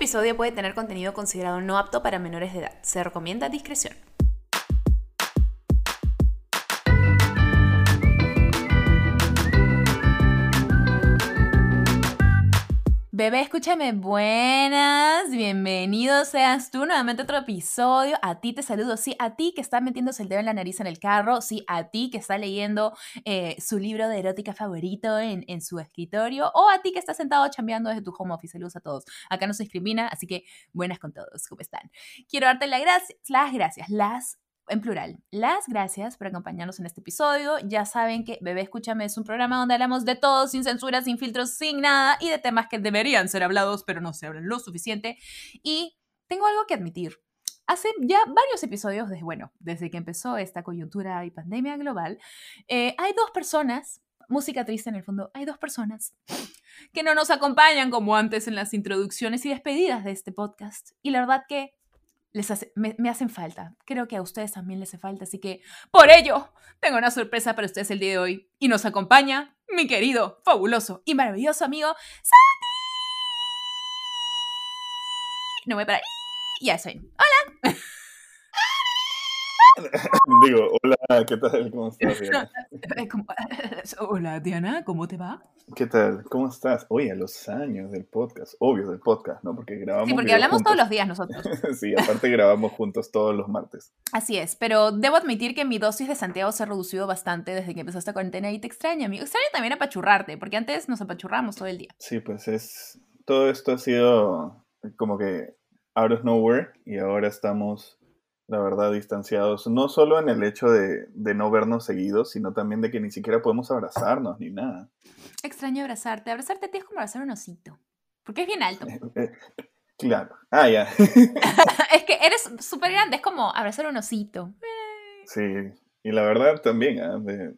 episodio puede tener contenido considerado no apto para menores de edad. Se recomienda discreción. Bebé, escúchame, buenas, bienvenido seas tú nuevamente a otro episodio. A ti te saludo, sí, a ti que está metiéndose el dedo en la nariz en el carro, sí, a ti que está leyendo eh, su libro de erótica favorito en, en, su escritorio, o a ti que está sentado chambeando desde tu home office. Saludos a todos. Acá no se discrimina, así que buenas con todos, ¿cómo están? Quiero darte las gracias, las gracias, las en plural, las gracias por acompañarnos en este episodio. Ya saben que Bebé Escúchame es un programa donde hablamos de todo, sin censura, sin filtros, sin nada, y de temas que deberían ser hablados, pero no se hablan lo suficiente. Y tengo algo que admitir. Hace ya varios episodios, desde, bueno, desde que empezó esta coyuntura y pandemia global, eh, hay dos personas, música triste en el fondo, hay dos personas que no nos acompañan como antes en las introducciones y despedidas de este podcast. Y la verdad que me, hacen falta. Creo que a ustedes también les hace falta. Así que por ello, tengo una sorpresa para ustedes el día de hoy. Y nos acompaña mi querido, fabuloso y maravilloso amigo Santi. No voy para... Ya soy. Hola. Digo, hola, ¿qué tal? ¿Cómo estás? Hola, Diana, ¿cómo te va? ¿Qué tal? ¿Cómo estás? Oye, a los años del podcast, obvio del podcast, ¿no? Porque grabamos. Sí, porque hablamos todos los días nosotros. sí, aparte grabamos juntos todos los martes. Así es, pero debo admitir que mi dosis de Santiago se ha reducido bastante desde que empezó esta cuarentena y te extraña, amigo. Extraña también apachurrarte, porque antes nos apachurramos todo el día. Sí, pues es. Todo esto ha sido como que out of nowhere y ahora estamos la verdad, distanciados, no solo en el hecho de, no vernos seguidos, sino también de que ni siquiera podemos abrazarnos ni nada. Extraño abrazarte. Abrazarte a ti es como abrazar un osito, porque es bien alto. Eh, claro. Ah, ya. es que eres súper grande, es como abrazar un osito. Sí, y la verdad también, ¿eh? de,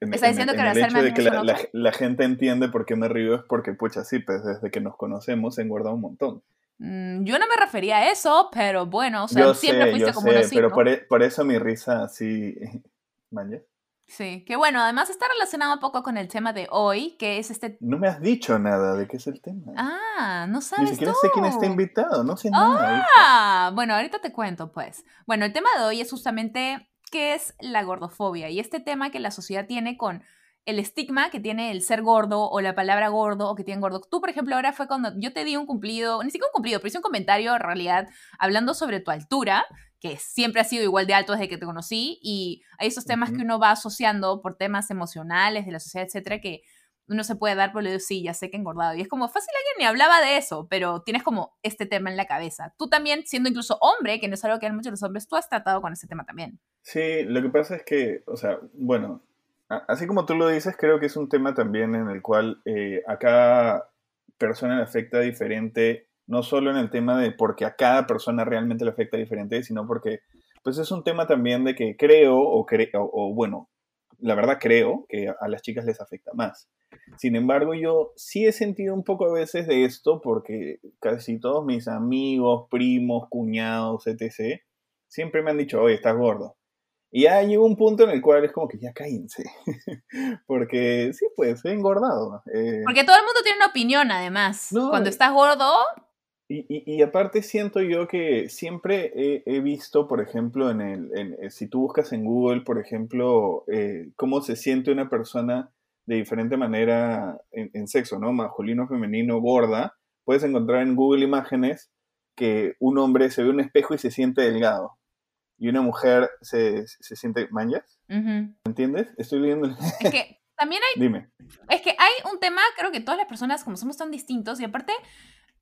Está diciendo que el hecho de que la, gente entiende por qué me río es porque, pucha, sí, pues desde que nos conocemos he engordado un montón. Mm, yo no me refería a eso, pero bueno, o sea, siempre fuiste como sé, Pero por, e, por, eso mi risa así. ¿Maña? Sí, que bueno, además está relacionado un poco con el tema de hoy, que es este... No me has dicho nada de qué es el tema. Ah, no sabes Ni siquiera sé quién está invitado, no sé nada. Ah, bueno, ahorita te cuento pues. Bueno, el tema de hoy es justamente qué es la gordofobia y este tema que la sociedad tiene con el estigma que tiene el ser gordo o la palabra gordo o que tiene gordo. Tú, por ejemplo, ahora fue cuando yo te di un cumplido, ni siquiera un cumplido, pero hice un comentario en realidad hablando sobre tu altura, que siempre ha sido igual de alto desde que te conocí, y hay esos temas que uno va asociando por temas emocionales de la sociedad, etcétera, que uno se puede dar por lo de sí, ya sé que he engordado. Y es como fácil alguien ni hablaba de eso, pero tienes como este tema en la cabeza. Tú también, siendo incluso hombre, que no es algo que hay muchos los hombres, tú has tratado con ese tema también. Sí, lo que pasa es que, o sea, bueno, Así como tú lo dices, creo que es un tema también en el cual eh, a cada persona le afecta diferente, no solo en el tema de porque a cada persona realmente le afecta diferente, sino porque pues es un tema también de que creo o, o, bueno, la verdad creo que a las chicas les afecta más. Sin embargo, yo sí he sentido un poco a veces de esto porque casi todos mis amigos, primos, cuñados, etc., siempre me han dicho, oye, estás gordo. Y ya llegó un punto en el cual es como que ya cállense. Porque sí, pues, he engordado. Eh. Porque todo el mundo tiene una opinión, además. Cuando estás gordo. Y, y, aparte siento yo que siempre he, visto, por ejemplo, en el, eh, si tú buscas en Google, por ejemplo, eh, cómo se siente una persona de diferente manera en, en sexo, ¿no? Masculino, femenino, gorda, puedes encontrar en Google Imágenes que un hombre se ve un espejo y se siente delgado y una mujer se, siente manjas. ¿Entiendes? Estoy leyendo. Es que también hay. Dime. Es que hay un tema, creo que todas las personas, como somos tan distintos, y aparte,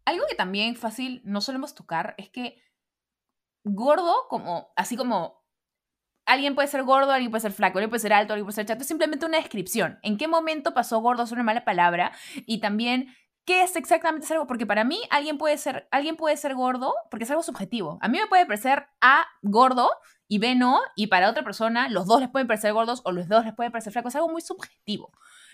algo que también fácil no solemos tocar es que gordo, como, así como alguien puede ser gordo, alguien puede ser flaco, alguien puede ser alto, alguien puede ser chato, es simplemente una descripción. ¿En qué momento pasó gordo a ser una mala palabra? Y también ¿Qué es exactamente ser gordo? Porque para mí alguien puede ser, alguien puede ser gordo porque es algo subjetivo. A mí me puede parecer A gordo y B no, y para otra persona los dos les pueden parecer gordos o los dos les pueden parecer flacos. Es algo muy subjetivo.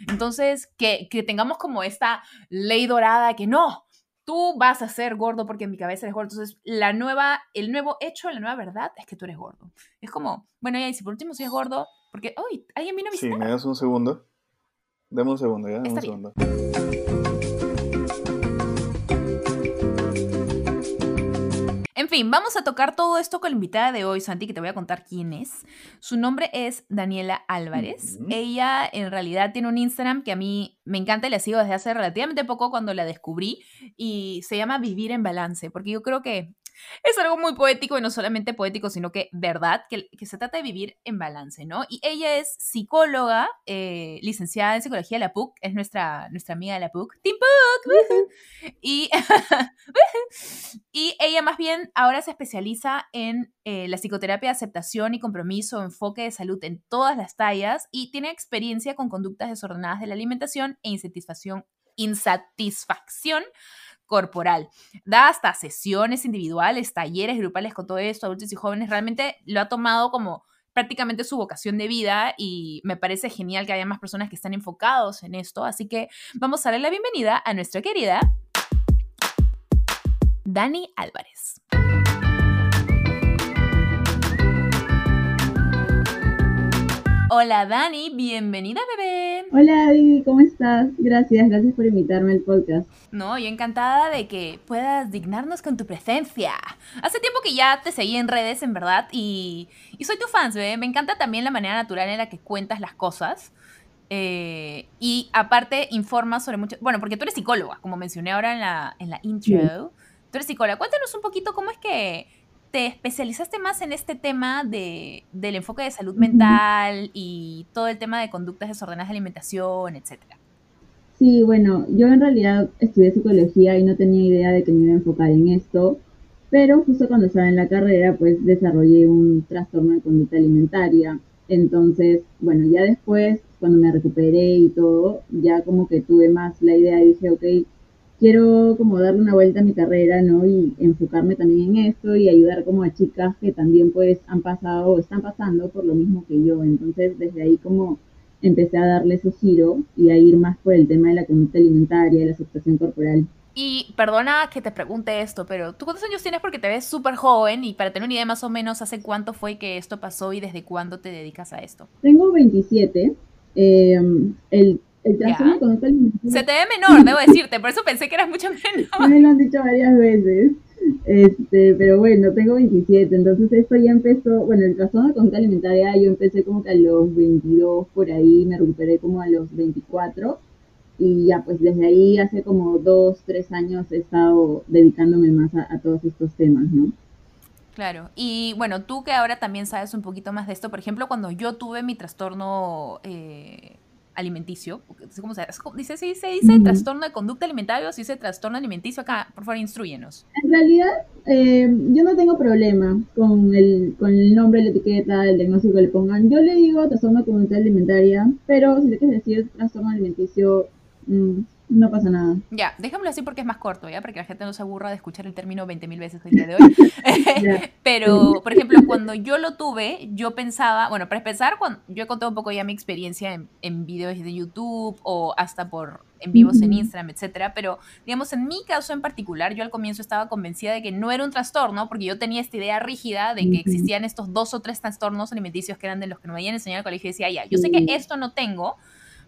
Entonces, que, que tengamos como esta ley dorada que no, tú vas a ser gordo porque en mi cabeza eres gordo. Entonces, la nueva, el nuevo hecho, la nueva verdad es que tú eres gordo. Es como, bueno, ya, y si por último si es gordo, porque, uy, ¿alguien vino a visitar? Sí, me das un segundo. Dame un segundo, ya, dame un segundo. Fin, vamos a tocar todo esto con la invitada de hoy, Santi, que te voy a contar quién es. Su nombre es Daniela Álvarez. Ella en realidad tiene un Instagram que a mí me encanta y la sigo desde hace relativamente poco cuando la descubrí y se llama Vivir en Balance, porque yo creo que es algo muy poético y no solamente poético, sino que verdad, que, se trata de vivir en balance, ¿no? Y ella es psicóloga, eh, licenciada en psicología de la PUC, es nuestra, nuestra amiga de la PUC, Team PUC, y, y ella más bien ahora se especializa en eh, la psicoterapia de aceptación y compromiso, enfoque de salud en todas las tallas y tiene experiencia con conductas desordenadas de la alimentación e insatisfacción, insatisfacción corporal. Da hasta sesiones individuales, talleres grupales con todo esto, adultos y jóvenes. Realmente lo ha tomado como prácticamente su vocación de vida y me parece genial que haya más personas que están enfocados en esto. Así que vamos a darle la bienvenida a nuestra querida Dani Álvarez. Hola Dani, bienvenida bebé. Hola Vivi, ¿cómo estás? Gracias, gracias por invitarme al podcast. No, yo encantada de que puedas dignarnos con tu presencia. Hace tiempo que ya te seguí en redes, en verdad, y, soy tu fan, bebé. Me encanta también la manera natural en la que cuentas las cosas. Eh, y aparte informas sobre mucho, bueno, porque tú eres psicóloga, como mencioné ahora en la, en la intro. Tú eres psicóloga. Cuéntanos un poquito cómo es que te especializaste más en este tema de, del enfoque de salud mental y todo el tema de conductas desordenadas de alimentación, etcétera. Sí, bueno, yo en realidad estudié psicología y no tenía idea de que me iba a enfocar en esto, pero justo cuando estaba en la carrera, pues desarrollé un trastorno de conducta alimentaria. Entonces, bueno, ya después, cuando me recuperé y todo, ya como que tuve más la idea y dije, ok, quiero como darle una vuelta a mi carrera, ¿no? Y enfocarme también en esto y ayudar como a chicas que también pues han pasado o están pasando por lo mismo que yo. Entonces desde ahí como empecé a darle ese giro y a ir más por el tema de la conducta alimentaria, de la aceptación corporal. Y perdona que te pregunte esto, pero ¿tú cuántos años tienes? Porque te ves súper joven y para tener una idea más o menos, ¿hace cuánto fue que esto pasó y desde cuándo te dedicas a esto? Tengo 27. Eh, el el trastorno conducta alimentaria. Se te ve menor, debo decirte, por eso pensé que eras mucho menor. Me lo han dicho varias veces. Este, pero bueno, tengo 27, entonces esto ya empezó, bueno, el trastorno de conducta alimentaria yo empecé como que a los 22 por ahí, me recuperé como a los 24 y ya pues desde ahí hace como 2, 3 años he estado dedicándome más a, todos estos temas, ¿no? Claro, y bueno, tú que ahora también sabes un poquito más de esto, por ejemplo, cuando yo tuve mi trastorno eh, alimenticio. ¿Cómo se dice? ¿Se dice trastorno de conducta alimentaria o se dice trastorno alimenticio? Acá, por favor, instruyenos. En realidad, eh, yo no tengo problema con el, con el nombre, la etiqueta, el diagnóstico que le pongan. Yo le digo trastorno de conducta alimentaria, pero si te quieres decir trastorno alimenticio, mm, no pasa nada. Ya, déjamelo así porque es más corto, ¿ya? Porque la gente no se aburra de escuchar el término 20.000 veces el día de hoy. Pero, por ejemplo, cuando yo lo tuve, yo pensaba, bueno, para empezar, cuando, yo he contado un poco ya mi experiencia en, en videos de YouTube o hasta por en vivos en Instagram, etcétera, pero digamos, en mi caso en particular, yo al comienzo estaba convencida de que no era un trastorno, porque yo tenía esta idea rígida de que existían estos dos o tres trastornos alimenticios que eran de los que me habían enseñado en el colegio y decía, ya, yo sé que esto no tengo,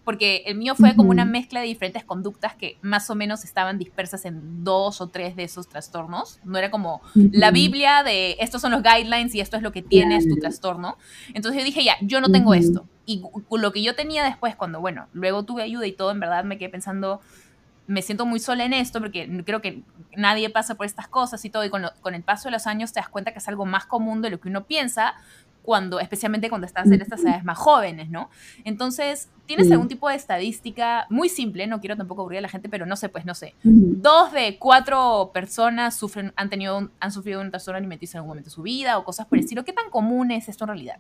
porque el mío fue como una mezcla de diferentes conductas que más o menos estaban dispersas en dos o tres de esos trastornos. No era como la Biblia de estos son los guidelines y esto es lo que tienes tu trastorno. Entonces yo dije, ya, yo no tengo esto. Y lo que yo tenía después, cuando, bueno, luego tuve ayuda y todo, en verdad me quedé pensando, me siento muy sola en esto porque creo que nadie pasa por estas cosas y todo. Y con, con el paso de los años te das cuenta que es algo más común de lo que uno piensa cuando, especialmente cuando estás en estas edades más jóvenes, ¿no? Entonces, ¿tienes algún tipo de estadística muy simple? No quiero tampoco aburrir a la gente, pero no sé, pues no sé. Dos de cuatro personas sufren, han tenido, han sufrido un trastorno alimenticio en algún momento de su vida o cosas por el estilo. ¿Qué tan común es esto en realidad?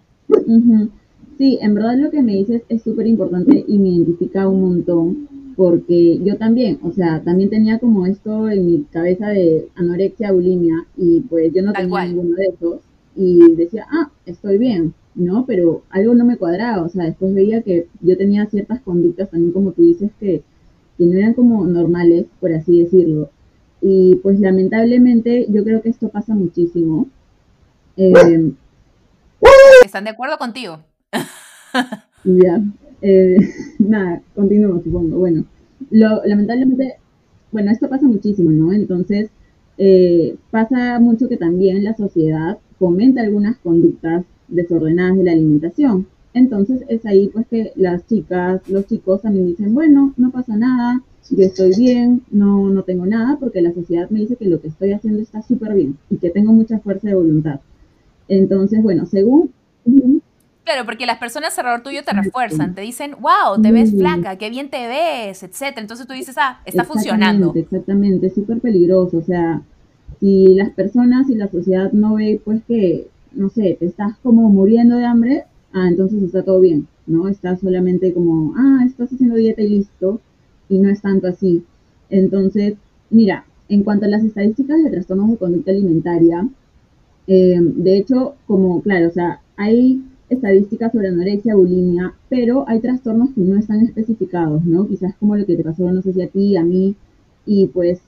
Sí, en verdad lo que me dices es súper importante y me identifica un montón porque yo también, o sea, también tenía como esto en mi cabeza de anorexia, bulimia y pues yo no tenía ninguno de esos y decía, ah, estoy bien, ¿no? Pero algo no me cuadraba, o sea, después veía que yo tenía ciertas conductas también, como tú dices, que, que no eran como normales, por así decirlo. Y pues lamentablemente yo creo que esto pasa muchísimo. Eh, ¿Están de acuerdo contigo? ya. Eh, nada, continúo, supongo. Bueno, lo, lamentablemente, bueno, esto pasa muchísimo, ¿no? Entonces, eh, pasa mucho que también la sociedad fomenta algunas conductas desordenadas de la alimentación. Entonces es ahí pues que las chicas, los chicos también dicen, bueno, no pasa nada, yo estoy bien, no, no tengo nada, porque la sociedad me dice que lo que estoy haciendo está súper bien y que tengo mucha fuerza de voluntad. Entonces, bueno, según... Claro, porque las personas alrededor tuyo te refuerzan, te dicen, wow, te ves flaca, qué bien te ves, etcétera. Entonces tú dices, ah, está funcionando. Exactamente, es súper peligroso. O sea, si las personas y la sociedad no ve, pues que, no sé, te estás como muriendo de hambre, ah, entonces está todo bien, ¿no? Estás solamente como, ah, estás haciendo dieta y listo, y no es tanto así. Entonces, mira, en cuanto a las estadísticas de trastornos de conducta alimentaria, eh, de hecho, como, claro, o sea, hay estadísticas sobre anorexia, bulimia, pero hay trastornos que no están especificados, ¿no? Quizás como lo que te pasó, no sé si a ti, a mí, y pues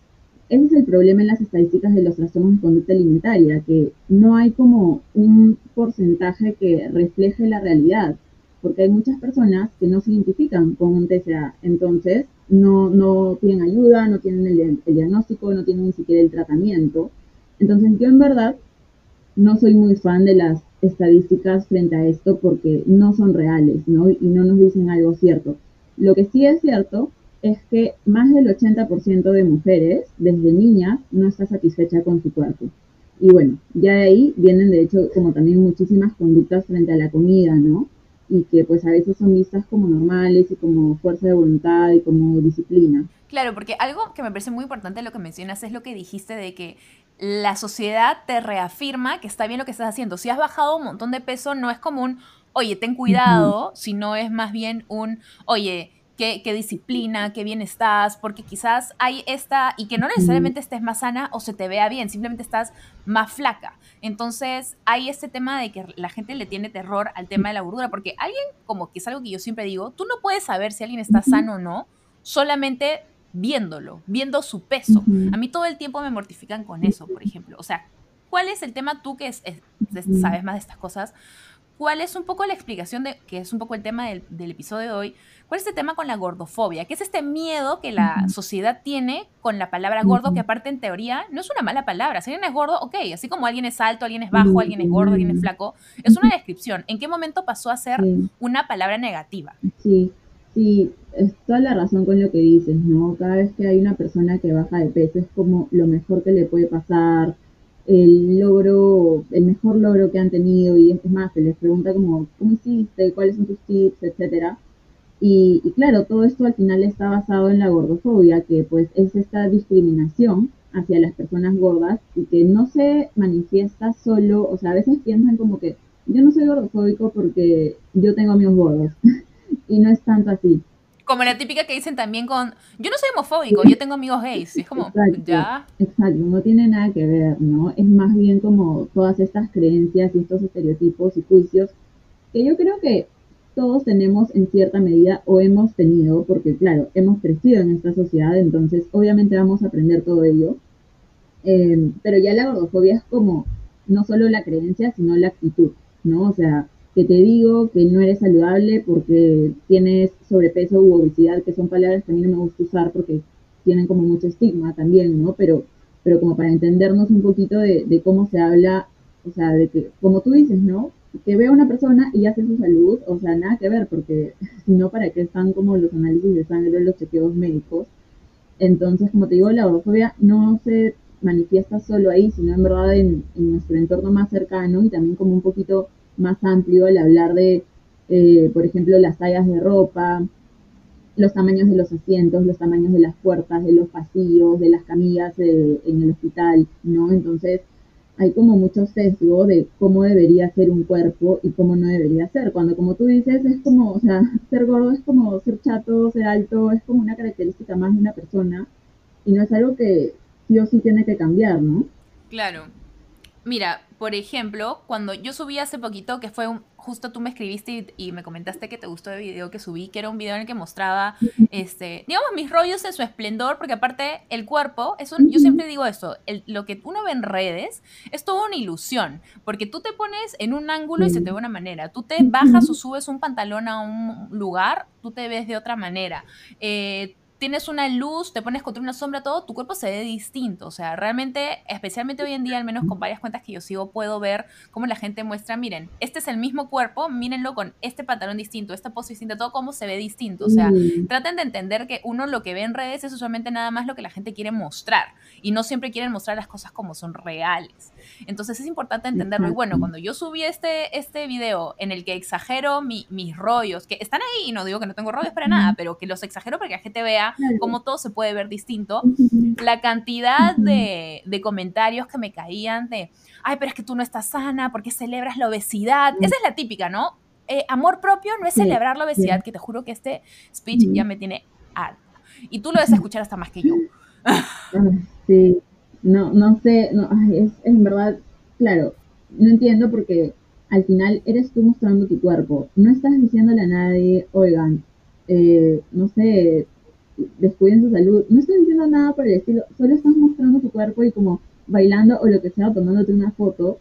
ese es el problema en las estadísticas de los trastornos de conducta alimentaria, que no hay como un porcentaje que refleje la realidad, porque hay muchas personas que no se identifican con un TCA, entonces no, no tienen ayuda, no tienen el, diagnóstico, no tienen ni siquiera el tratamiento. Entonces yo en verdad no soy muy fan de las estadísticas frente a esto porque no son reales, ¿no? Y no nos dicen algo cierto. Lo que sí es cierto es que más del 80% de mujeres, desde niñas, no está satisfecha con su cuerpo. Y bueno, ya de ahí vienen, de hecho, como también muchísimas conductas frente a la comida, ¿no? Y que pues a veces son vistas como normales y como fuerza de voluntad y como disciplina. Claro, porque algo que me parece muy importante lo que mencionas es lo que dijiste de que la sociedad te reafirma que está bien lo que estás haciendo. Si has bajado un montón de peso, no es como un, oye, ten cuidado, sino es más bien un, oye, Qué, qué, disciplina, qué bien estás, porque quizás hay esta, y que no necesariamente estés más sana o se te vea bien, simplemente estás más flaca. Entonces hay este tema de que la gente le tiene terror al tema de la gordura, porque alguien, como que es algo que yo siempre digo, tú no puedes saber si alguien está sano o no, solamente viéndolo, viendo su peso. A mí todo el tiempo me mortifican con eso, por ejemplo. O sea, ¿cuál es el tema tú que sabes más de estas cosas? ¿Cuál es un poco la explicación de, que es un poco el tema del, episodio de hoy? ¿Cuál es este tema con la gordofobia? ¿Qué es este miedo que la sociedad tiene con la palabra gordo, que aparte en teoría no es una mala palabra? Si alguien es gordo, ok, así como alguien es alto, alguien es bajo, alguien es gordo, alguien es flaco, es una descripción. ¿En qué momento pasó a ser una palabra negativa? Sí, Sí, es toda la razón con lo que dices, ¿no? Cada vez que hay una persona que baja de peso es como lo mejor que le puede pasar, el logro, el mejor logro que han tenido y es más, se les pregunta como, ¿cómo hiciste? ¿Cuáles son tus tips? Etcétera. Y, y, claro, todo esto al final está basado en la gordofobia, que pues es esta discriminación hacia las personas gordas y que no se manifiesta solo, o sea, a veces piensan como que yo no soy gordofóbico porque yo tengo amigos gordos. y no es tanto así. Como la típica que dicen también con, yo no soy homofóbico, yo tengo amigos gays. Es como, ya. Exacto, no tiene nada que ver, ¿no? Es más bien como todas estas creencias y estos estereotipos y juicios que yo creo que todos tenemos en cierta medida o hemos tenido, porque claro, hemos crecido en esta sociedad, entonces obviamente vamos a aprender todo ello. Eh, pero ya la gordofobia es como no solo la creencia, sino la actitud, ¿no? O sea, que te digo que no eres saludable porque tienes sobrepeso u obesidad, que son palabras que a mí no me gusta usar porque tienen como mucho estigma también, ¿no? Pero, pero como para entendernos un poquito de, cómo se habla, o sea, de que, como tú dices, ¿no? Que vea una persona y hace su salud, o sea, nada que ver, porque si no, ¿para qué están como los análisis de sangre, los chequeos médicos? Entonces, como te digo, la gordofobia no se manifiesta solo ahí, sino en verdad en, en nuestro entorno más cercano y también como un poquito más amplio al hablar de, eh, por ejemplo, las tallas de ropa, los tamaños de los asientos, los tamaños de las puertas, de los pasillos, de las camillas eh, en el hospital, ¿no? Entonces, hay como mucho sesgo de cómo debería ser un cuerpo y cómo no debería ser. Cuando, como tú dices, es como, o sea, ser gordo es como ser chato, ser alto, es como una característica más de una persona y no es algo que sí o sí tiene que cambiar, ¿no? Claro. Mira, por ejemplo, cuando yo subí hace poquito, que fue un, justo tú me escribiste y, me comentaste que te gustó el video que subí, que era un video en el que mostraba, este, digamos, mis rollos en su esplendor, porque aparte el cuerpo, es un, yo siempre digo esto, lo que uno ve en redes es toda una ilusión, porque tú te pones en un ángulo y se te ve una manera, tú te bajas o subes un pantalón a un lugar, tú te ves de otra manera. Eh, tienes una luz, te pones contra una sombra, todo, tu cuerpo se ve distinto. O sea, realmente, especialmente hoy en día, al menos con varias cuentas que yo sigo, puedo ver cómo la gente muestra, miren, este es el mismo cuerpo, mírenlo con este pantalón distinto, esta pose distinta, todo cómo se ve distinto. O sea, traten de entender que uno lo que ve en redes es usualmente nada más lo que la gente quiere mostrar y no siempre quieren mostrar las cosas como son reales. Entonces es importante entenderlo. Y bueno, cuando yo subí este, este video en el que exagero mis rollos, que están ahí, y no digo que no tengo rollos para nada, pero que los exagero para que la gente vea cómo todo se puede ver distinto, la cantidad de, de comentarios que me caían de, ay, pero es que tú no estás sana, porque celebras la obesidad? Esa es la típica, ¿no? Eh, amor propio no es celebrar la obesidad, que te juro que este speech ya me tiene alto. Y tú lo debes escuchar hasta más que yo. Sí, no, no sé, no, es, en verdad, claro, no entiendo porque al final eres tú mostrando tu cuerpo. No estás diciéndole a nadie, oigan, eh, no sé, descuiden su salud. No estás diciendo nada por el estilo, solo estás mostrando tu cuerpo y como bailando o lo que sea, tomándote una foto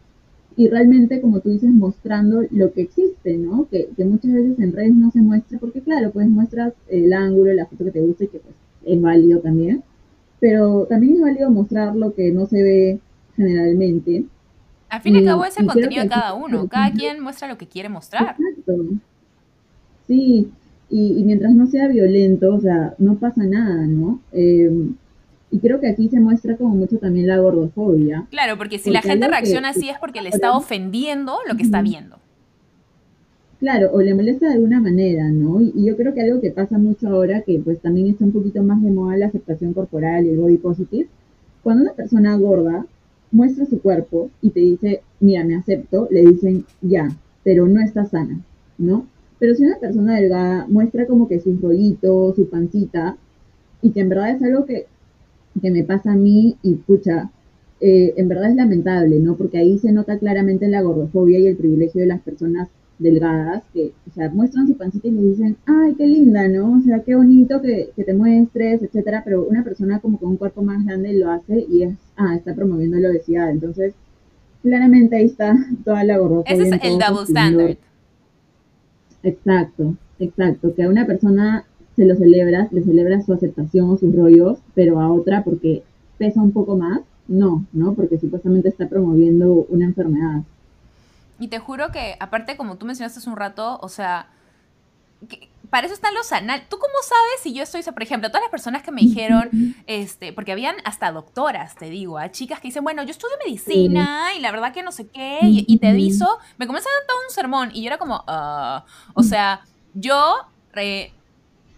y realmente, como tú dices, mostrando lo que existe, ¿no? Que, muchas veces en redes no se muestra, porque claro, pues muestras el ángulo, la foto que te gusta y que pues es válido también, pero también es válido mostrar lo que no se ve generalmente. Al fin y al cabo es el contenido de cada uno, cada quien muestra lo que quiere mostrar. Exacto. Sí, y, y, mientras no sea violento, o sea, no pasa nada, ¿no? Eh, y creo que aquí se muestra como mucho también la gordofobia. Claro, porque si la gente reacciona así es porque le está ofendiendo lo que está viendo. Claro, o le molesta de alguna manera, ¿no? Y, yo creo que algo que pasa mucho ahora, que pues también está un poquito más de moda la aceptación corporal y el body positive, cuando una persona gorda muestra su cuerpo y te dice, mira, me acepto, le dicen, ya, pero no está sana, ¿no? Pero si una persona delgada muestra como que sus rollitos, su pancita, y que en verdad es algo que que me pasa a mí y pucha, eh, en verdad es lamentable, ¿no? Porque ahí se nota claramente la gordofobia y el privilegio de las personas delgadas que, o sea, muestran su pancita y le dicen, ay, qué linda, ¿no? O sea, qué bonito que, que te muestres, etcétera, pero una persona como con un cuerpo más grande lo hace y es, ah, está promoviendo la obesidad. Entonces, claramente ahí está toda la gordofobia. Ese es el double standard. Exacto, exacto, que a una persona se lo celebras, le celebras su aceptación o sus rollos, pero a otra porque pesa un poco más, no, ¿no? Porque supuestamente está promoviendo una enfermedad. Y te juro que, aparte, como tú mencionaste hace un rato, o sea, para eso están los anales. ¿Tú cómo sabes si yo estoy, por ejemplo, todas las personas que me dijeron, este, porque habían hasta doctoras, te digo, a chicas que dicen, bueno, yo estudio medicina y la verdad que no sé qué, y, te aviso, me comienza a dar todo un sermón y yo era como, uh, o sea, yo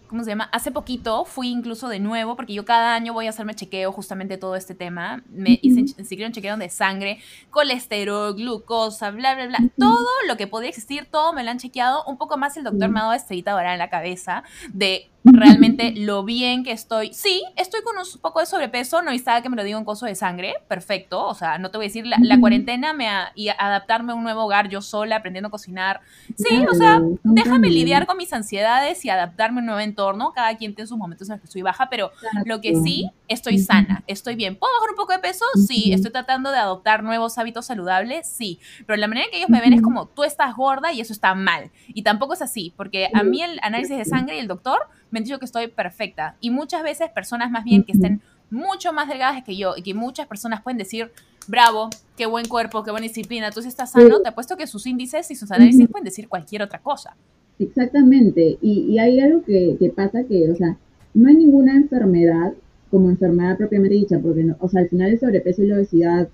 ¿cómo se llama? Hace poquito fui incluso de nuevo, porque yo cada año voy a hacerme chequeo justamente todo este tema. Me hice un chequeo de sangre, colesterol, glucosa, bla, bla, bla. Todo lo que podía existir, todo me lo han chequeado. Un poco más el doctor me ha dado estrellita ahora en la cabeza de realmente lo bien que estoy. Sí, estoy con un poco de sobrepeso, no necesitaba que me lo diga un coso de sangre, perfecto. O sea, no te voy a decir, la, cuarentena me y adaptarme a un nuevo hogar yo sola, aprendiendo a cocinar. Sí, o sea, déjame lidiar con mis ansiedades y adaptarme a un nuevo entorno. Cada quien tiene sus momentos en los que estoy baja, pero lo que sí, estoy sana, estoy bien. ¿Puedo bajar un poco de peso? Sí. ¿Estoy tratando de adoptar nuevos hábitos saludables? Sí. Pero la manera en que ellos me ven es como, tú estás gorda y eso está mal. Y tampoco es así, porque a mí el análisis de sangre y el doctor me han dicho que estoy perfecta. Y muchas veces personas más bien que estén mucho más delgadas que yo y que muchas personas pueden decir, bravo, qué buen cuerpo, qué buena disciplina, tú sí estás sano, te apuesto que sus índices y sus análisis pueden decir cualquier otra cosa. Exactamente, y, hay algo que, que, pasa que, o sea, no hay ninguna enfermedad como enfermedad propiamente dicha, porque, no, o sea, al final el sobrepeso y la obesidad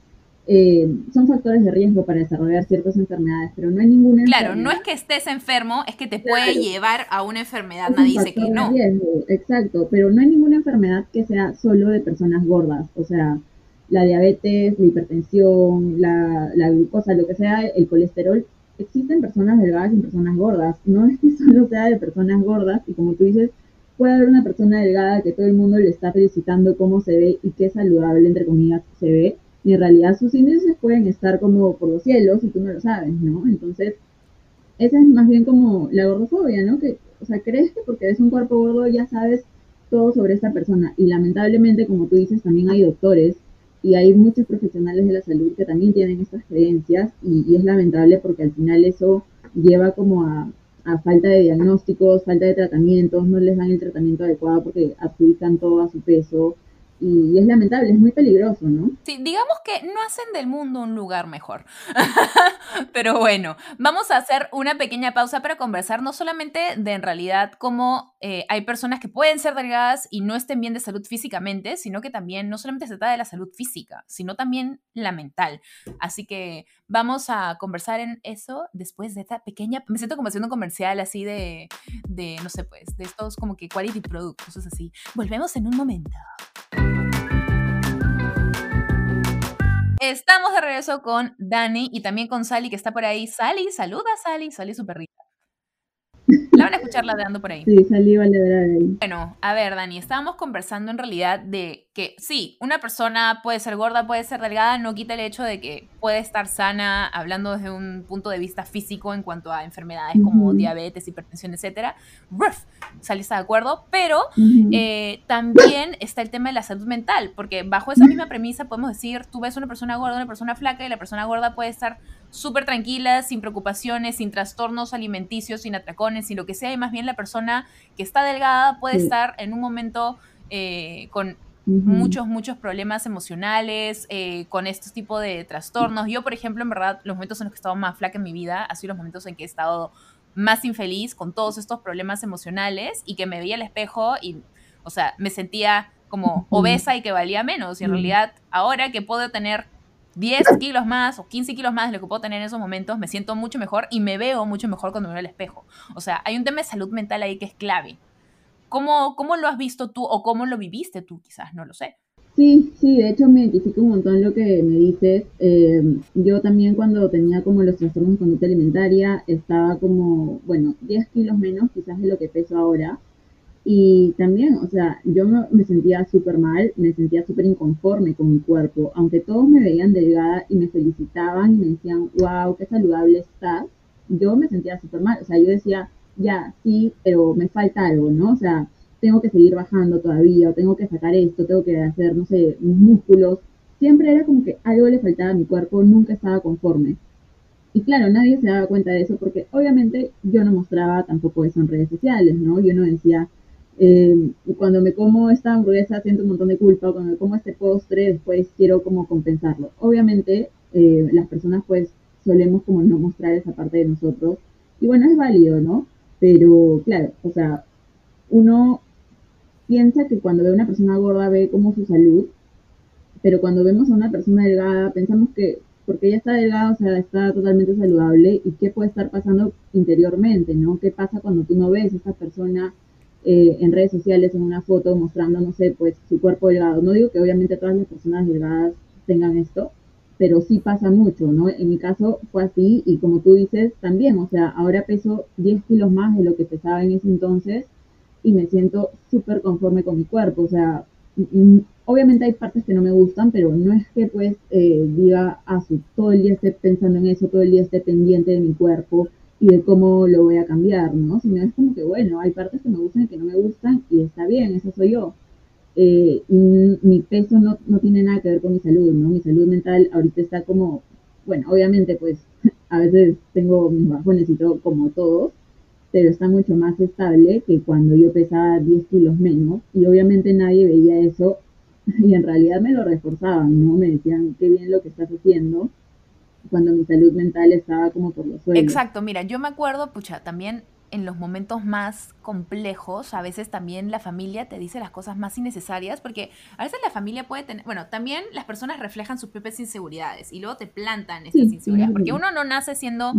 eh, son factores de riesgo para desarrollar ciertas enfermedades, pero no hay ninguna Claro, no es que estés enfermo, es que te puede llevar a una enfermedad, nadie dice que no. exacto, pero no hay ninguna enfermedad que sea solo de personas gordas, o sea, la diabetes, la hipertensión, la, la glucosa, lo que sea, el colesterol, existen personas delgadas y personas gordas, no es que solo sea de personas gordas, y como tú dices, puede haber una persona delgada que todo el mundo le está felicitando cómo se ve y qué saludable, entre comillas, se ve, y en realidad sus índices pueden estar como por los cielos y tú no lo sabes, ¿no? Entonces, esa es más bien como la gordofobia, ¿no? Que, o sea, crees que porque eres un cuerpo gordo ya sabes todo sobre esta persona. Y lamentablemente, como tú dices, también hay doctores y hay muchos profesionales de la salud que también tienen estas creencias y, es lamentable porque al final eso lleva como a, a falta de diagnósticos, falta de tratamientos, no les dan el tratamiento adecuado porque adjudican todo a su peso, y es lamentable, es muy peligroso, ¿no? Sí, digamos que no hacen del mundo un lugar mejor. Pero bueno, vamos a hacer una pequeña pausa para conversar no solamente de en realidad cómo eh, hay personas que pueden ser delgadas y no estén bien de salud físicamente, sino que también no solamente se trata de la salud física, sino también la mental. Así que vamos a conversar en eso después de esta pequeña, me siento como haciendo un comercial así de, de no sé, pues, de estos como que quality products, cosas así. Volvemos en un momento. Estamos de regreso con Dani y también con Sally, que está por ahí. Sally, saluda Sally, Sally su perrita. La van a escuchar ladrando por ahí. Sí, Sally va a ladrar ahí. Bueno, a ver, Dani, estábamos conversando en realidad de que sí, una persona puede ser gorda, puede ser delgada, no quita el hecho de que puede estar sana, hablando desde un punto de vista físico en cuanto a enfermedades como diabetes, hipertensión, etcétera. Ruf, ¿sales de acuerdo? Pero eh, también está el tema de la salud mental, porque bajo esa misma premisa podemos decir, tú ves una persona gorda, una persona flaca, y la persona gorda puede estar súper tranquila, sin preocupaciones, sin trastornos alimenticios, sin atracones, sin lo que sea, y más bien la persona que está delgada puede estar en un momento eh, con muchos, muchos problemas emocionales, eh, con estos tipos de trastornos. Yo, por ejemplo, en verdad, los momentos en los que he estado más flaca en mi vida, han sido los momentos en que he estado más infeliz con todos estos problemas emocionales y que me veía al espejo y, o sea, me sentía como obesa y que valía menos. Y en realidad, ahora que puedo tener 10 kilos más o 15 kilos más de lo que puedo tener en esos momentos, me siento mucho mejor y me veo mucho mejor cuando me veo al espejo. O sea, hay un tema de salud mental ahí que es clave. ¿Cómo, ¿Cómo lo has visto tú o cómo lo viviste tú? Quizás, no lo sé. Sí, sí, de hecho me identifico un montón lo que me dices. Eh, yo también cuando tenía como los trastornos de conducta alimentaria estaba como, bueno, 10 kilos menos quizás de lo que peso ahora. Y también, o sea, yo me, sentía súper mal, me sentía súper inconforme con mi cuerpo. Aunque todos me veían delgada y me felicitaban y me decían, wow, qué saludable estás, yo me sentía súper mal. O sea, yo decía, ya, sí, pero me falta algo, ¿no? O sea, tengo que seguir bajando todavía, o tengo que sacar esto, tengo que hacer, no sé, mis músculos. Siempre era como que algo le faltaba a mi cuerpo, nunca estaba conforme. Y claro, nadie se daba cuenta de eso porque obviamente yo no mostraba tampoco eso en redes sociales, ¿no? Yo no decía, eh, cuando me como esta hamburguesa siento un montón de culpa, cuando me como este postre después quiero como compensarlo. Obviamente eh, las personas pues solemos como no mostrar esa parte de nosotros. Y bueno, es válido, ¿no? Pero claro, o sea, uno piensa que cuando ve a una persona gorda ve como su salud, pero cuando vemos a una persona delgada pensamos que porque ella está delgada, o sea, está totalmente saludable y qué puede estar pasando interiormente, ¿no? ¿Qué pasa cuando tú no ves a esa persona eh, en redes sociales en una foto mostrando, no sé, pues su cuerpo delgado? No digo que obviamente todas las personas delgadas tengan esto, pero sí pasa mucho, ¿no? En mi caso fue así y como tú dices, también, o sea, ahora peso 10 kilos más de lo que pesaba en ese entonces y me siento súper conforme con mi cuerpo, o sea, obviamente hay partes que no me gustan, pero no es que pues eh, diga, ah, todo el día esté pensando en eso, todo el día esté pendiente de mi cuerpo y de cómo lo voy a cambiar, ¿no? Sino es como que, bueno, hay partes que me gustan y que no me gustan y está bien, eso soy yo. Eh, mi peso no, no tiene nada que ver con mi salud, ¿no? Mi salud mental ahorita está como, bueno, obviamente pues a veces tengo mis bajones y todo como todos, pero está mucho más estable que cuando yo pesaba 10 kilos menos y obviamente nadie veía eso y en realidad me lo reforzaban, ¿no? Me decían, qué bien lo que estás haciendo cuando mi salud mental estaba como por los suelos. Exacto, mira, yo me acuerdo, pucha, también en los momentos más complejos, a veces también la familia te dice las cosas más innecesarias, porque a veces la familia puede tener, bueno, también las personas reflejan sus propias inseguridades y luego te plantan estas inseguridades, porque uno no nace siendo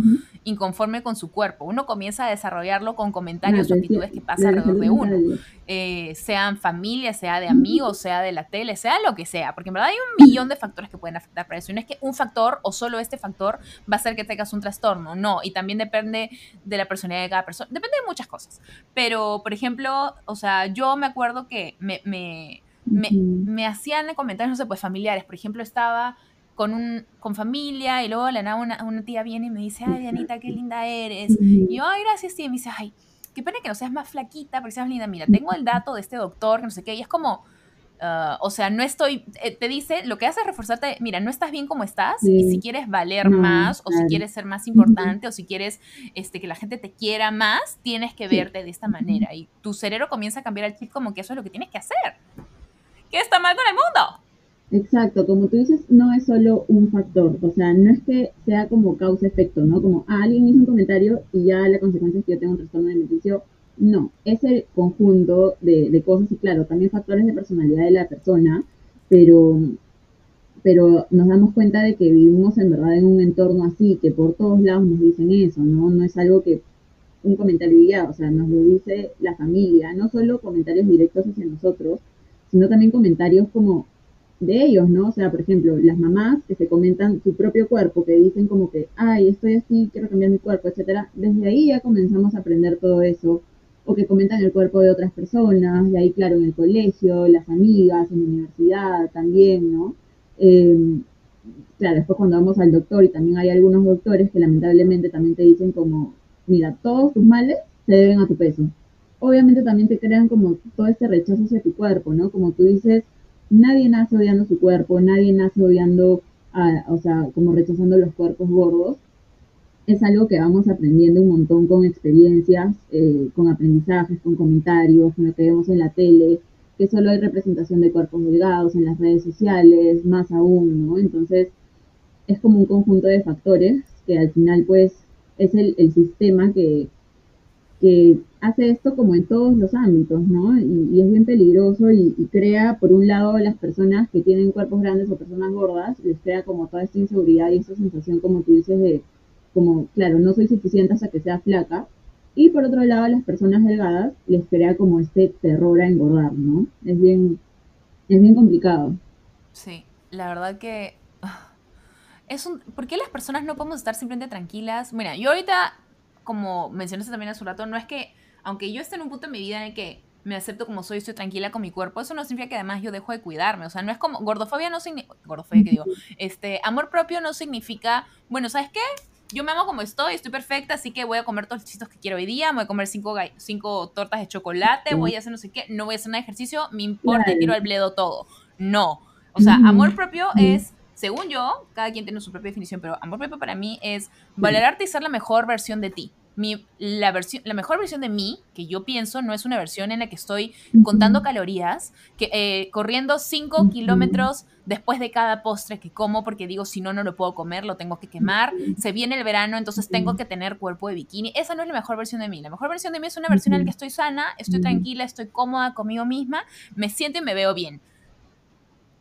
inconforme con su cuerpo, uno comienza a desarrollarlo con comentarios o actitudes que pasan alrededor de uno, eh, sean familia, sea de amigos, sea de la tele, sea lo que sea, porque en verdad hay un millón de factores que pueden afectar para eso, y no es que un factor o solo este factor va a hacer que tengas un trastorno, no, y también depende de la personalidad de cada persona depende de muchas cosas. Pero, por ejemplo, o sea, yo me acuerdo que me, me, me, hacían comentarios, no sé, pues familiares. Por ejemplo, estaba con, un, con familia y luego la nada una, una, tía viene y me dice, ay, Dianita, qué linda eres. Y yo, ay, gracias, tía. Y me dice, ay, qué pena que no seas más flaquita porque seas linda. Mira, tengo el dato de este doctor, que no sé qué. Y es como, Ah, o sea, no estoy, eh, te dice, lo que hace es reforzarte, mira, no estás bien como estás y si quieres valer más o si quieres ser más importante o si quieres este, que la gente te quiera más, tienes que verte de esta manera y tu cerebro comienza a cambiar el chip como que eso es lo que tienes que hacer. ¿Qué está mal con el mundo? Exacto, como tú dices, no es solo un factor, o sea, no es que sea como causa-efecto, ¿no? Como ah, alguien hizo un comentario y ya la consecuencia es que yo tengo un trastorno alimenticio no, es el conjunto de, cosas y claro, también factores de personalidad de la persona, pero, pero nos damos cuenta de que vivimos en verdad en un entorno así, que por todos lados nos dicen eso, ¿no? No es algo que un comentario guiado, o sea, nos lo dice la familia, no solo comentarios directos hacia nosotros, sino también comentarios como de ellos, ¿no? O sea, por ejemplo, las mamás que se comentan su propio cuerpo, que dicen como que, ay, estoy así, quiero cambiar mi cuerpo, etcétera. Desde ahí ya comenzamos a aprender todo eso o que comentan el cuerpo de otras personas, y ahí claro, en el colegio, las amigas, en la universidad también, ¿no? Eh, claro, después cuando vamos al doctor, y también hay algunos doctores que lamentablemente también te dicen como, mira, todos tus males se deben a tu peso. Obviamente también te crean como todo este rechazo hacia tu cuerpo, ¿no? Como tú dices, nadie nace odiando su cuerpo, nadie nace odiando, a, o sea, como rechazando los cuerpos gordos, es algo que vamos aprendiendo un montón con experiencias, eh, con aprendizajes, con comentarios, con lo que vemos en la tele, que solo hay representación de cuerpos delgados en las redes sociales, más aún, ¿no? Entonces, es como un conjunto de factores que al final, pues, es el, sistema que, que hace esto como en todos los ámbitos, ¿no? Y, es bien peligroso y, y, crea, por un lado, las personas que tienen cuerpos grandes o personas gordas, les crea como toda esta inseguridad y esta sensación, como tú dices, de como, claro, no soy suficiente hasta que sea flaca. Y por otro lado, a las personas delgadas les crea como este terror a engordar, ¿no? Es bien, es bien complicado. Sí, la verdad que... Ah, es un, ¿Por qué las personas no podemos estar simplemente tranquilas? Mira, yo ahorita, como mencionaste también hace un rato, no es que, aunque yo esté en un punto en mi vida en el que me acepto como soy, estoy tranquila con mi cuerpo, eso no significa que además yo dejo de cuidarme. O sea, no es como, gordofobia no significa, gordofobia que digo, este, amor propio no significa, bueno, ¿sabes qué? Yo me amo como estoy, estoy perfecta, así que voy a comer todos los chistos que quiero hoy día, voy a comer cinco, cinco tortas de chocolate, voy a hacer no sé qué, no voy a hacer un ejercicio, me importa y tiro al bledo todo. No. O sea, amor propio es, según yo, cada quien tiene su propia definición, pero amor propio para mí es valorarte y ser la mejor versión de ti la, versión, la mejor versión de mí, que yo pienso, no es una versión en la que estoy contando calorías, que, eh, corriendo 5 kilómetros después de cada postre que como, porque digo, si no, no lo puedo comer, lo tengo que quemar. Se viene el verano, entonces tengo que tener cuerpo de bikini. Esa no es la mejor versión de mí. La mejor versión de mí es una versión en la que estoy sana, estoy tranquila, estoy cómoda conmigo misma, me siento y me veo bien.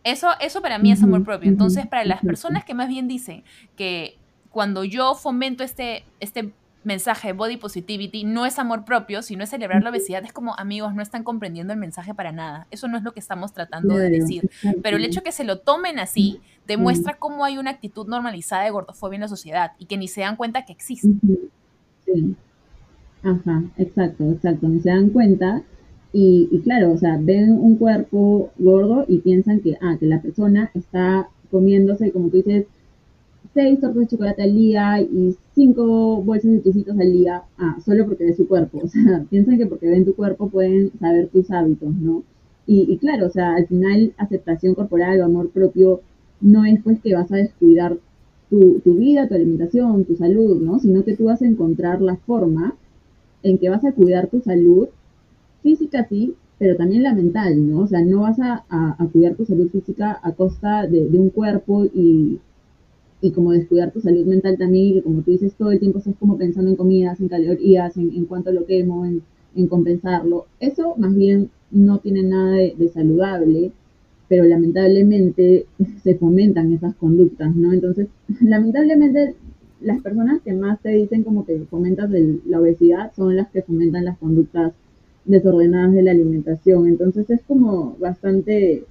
Eso, eso para mí es amor propio. Entonces, para las personas que más bien dicen que cuando yo fomento este, este mensaje de body positivity no es amor propio, sino es celebrar la obesidad. Es como, amigos, no están comprendiendo el mensaje para nada. Eso no es lo que estamos tratando de decir. Pero el hecho que se lo tomen así demuestra cómo hay una actitud normalizada de gordofobia en la sociedad y que ni se dan cuenta que existe. Sí. Ajá, exacto, exacto. Ni se dan cuenta. Y, y claro, o sea, ven un cuerpo gordo y piensan que, ah, que la persona está comiéndose, como tú dices, seis tortas de chocolate al día y cinco bolsas de tucitos al día, ah, solo porque ve su cuerpo. O sea, piensan que porque ven tu cuerpo pueden saber tus hábitos, ¿no? Y, claro, o sea, al final aceptación corporal o amor propio no es pues que vas a descuidar tu, tu vida, tu alimentación, tu salud, ¿no? Sino que tú vas a encontrar la forma en que vas a cuidar tu salud física, sí, pero también la mental, ¿no? O sea, no vas a, a, cuidar tu salud física a costa de, de un cuerpo y, y como descuidar tu salud mental también, y que como tú dices, todo el tiempo estás como pensando en comidas, en calorías, en, en cuánto lo quemo, en, en, compensarlo. Eso más bien no tiene nada de, saludable, pero lamentablemente se fomentan esas conductas, ¿no? Entonces, lamentablemente las personas que más te dicen como que fomentas la obesidad son las que fomentan las conductas desordenadas de la alimentación. Entonces es como bastante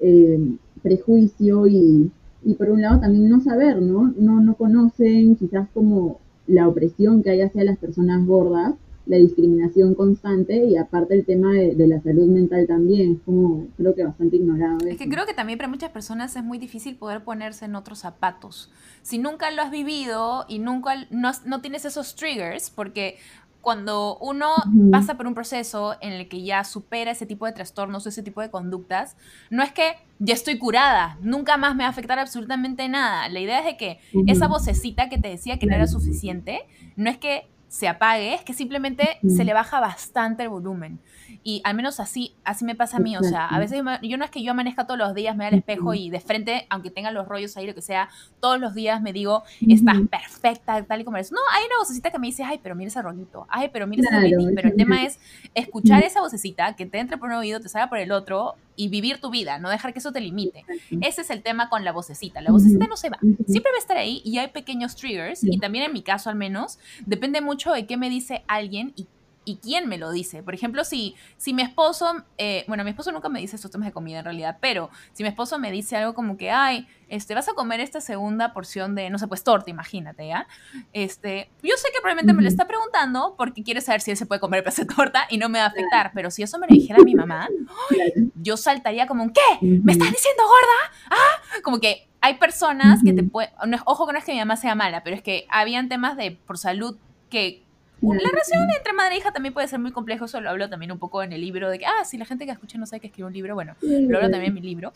eh, prejuicio y, y por un lado también no saber, ¿no? No, no conocen quizás como la opresión que hay hacia las personas gordas, la discriminación constante y aparte el tema de, la salud mental también, es como creo que bastante ignorado. Es que creo que también para muchas personas es muy difícil poder ponerse en otros zapatos. Si nunca lo has vivido y nunca no, no tienes esos triggers, porque cuando uno pasa por un proceso en el que ya supera ese tipo de trastornos, ese tipo de conductas, no es que ya estoy curada, nunca más me va a afectar absolutamente nada. La idea es de que esa vocecita que te decía que no era suficiente, no es que se apague, es que simplemente se le baja bastante el volumen. Y al menos así, así me pasa a mí. O sea, a veces yo no es que yo amanezca todos los días, me da el espejo y de frente, aunque tenga los rollos ahí, lo que sea, todos los días me digo, estás perfecta, tal y como eres. No, hay una vocecita que me dice, ay, pero mira ese rollito, ay, pero mira ese ese Pero el tema es escuchar esa vocecita que te entre por un oído, te salga por el otro y vivir tu vida, no dejar que eso te limite. Ese es el tema con la vocecita. La vocecita no se va. Siempre va a estar ahí y hay pequeños triggers. Y también en mi caso al menos, depende mucho de qué me dice alguien y y quién me lo dice. Por ejemplo, si, si mi esposo, eh, bueno, mi esposo nunca me dice estos temas de comida en realidad, pero si mi esposo me dice algo como que, ay, este, vas a comer esta segunda porción de, no sé, pues torta, imagínate, ¿ya? Este, yo sé que probablemente me lo está preguntando porque quiere saber si él se puede comer el de torta y no me va a afectar, pero si eso me lo dijera mi mamá, yo saltaría como un, ¿qué? ¿Me estás diciendo gorda? Ah, como que hay personas que te pueden, ojo que no es que mi mamá sea mala, pero es que habían temas de, por salud que la relación entre madre e hija también puede ser muy complejo, eso lo hablo también un poco en el libro de que, ah, si la gente que escucha no sabe que escribe un libro, bueno, lo hablo también en mi libro.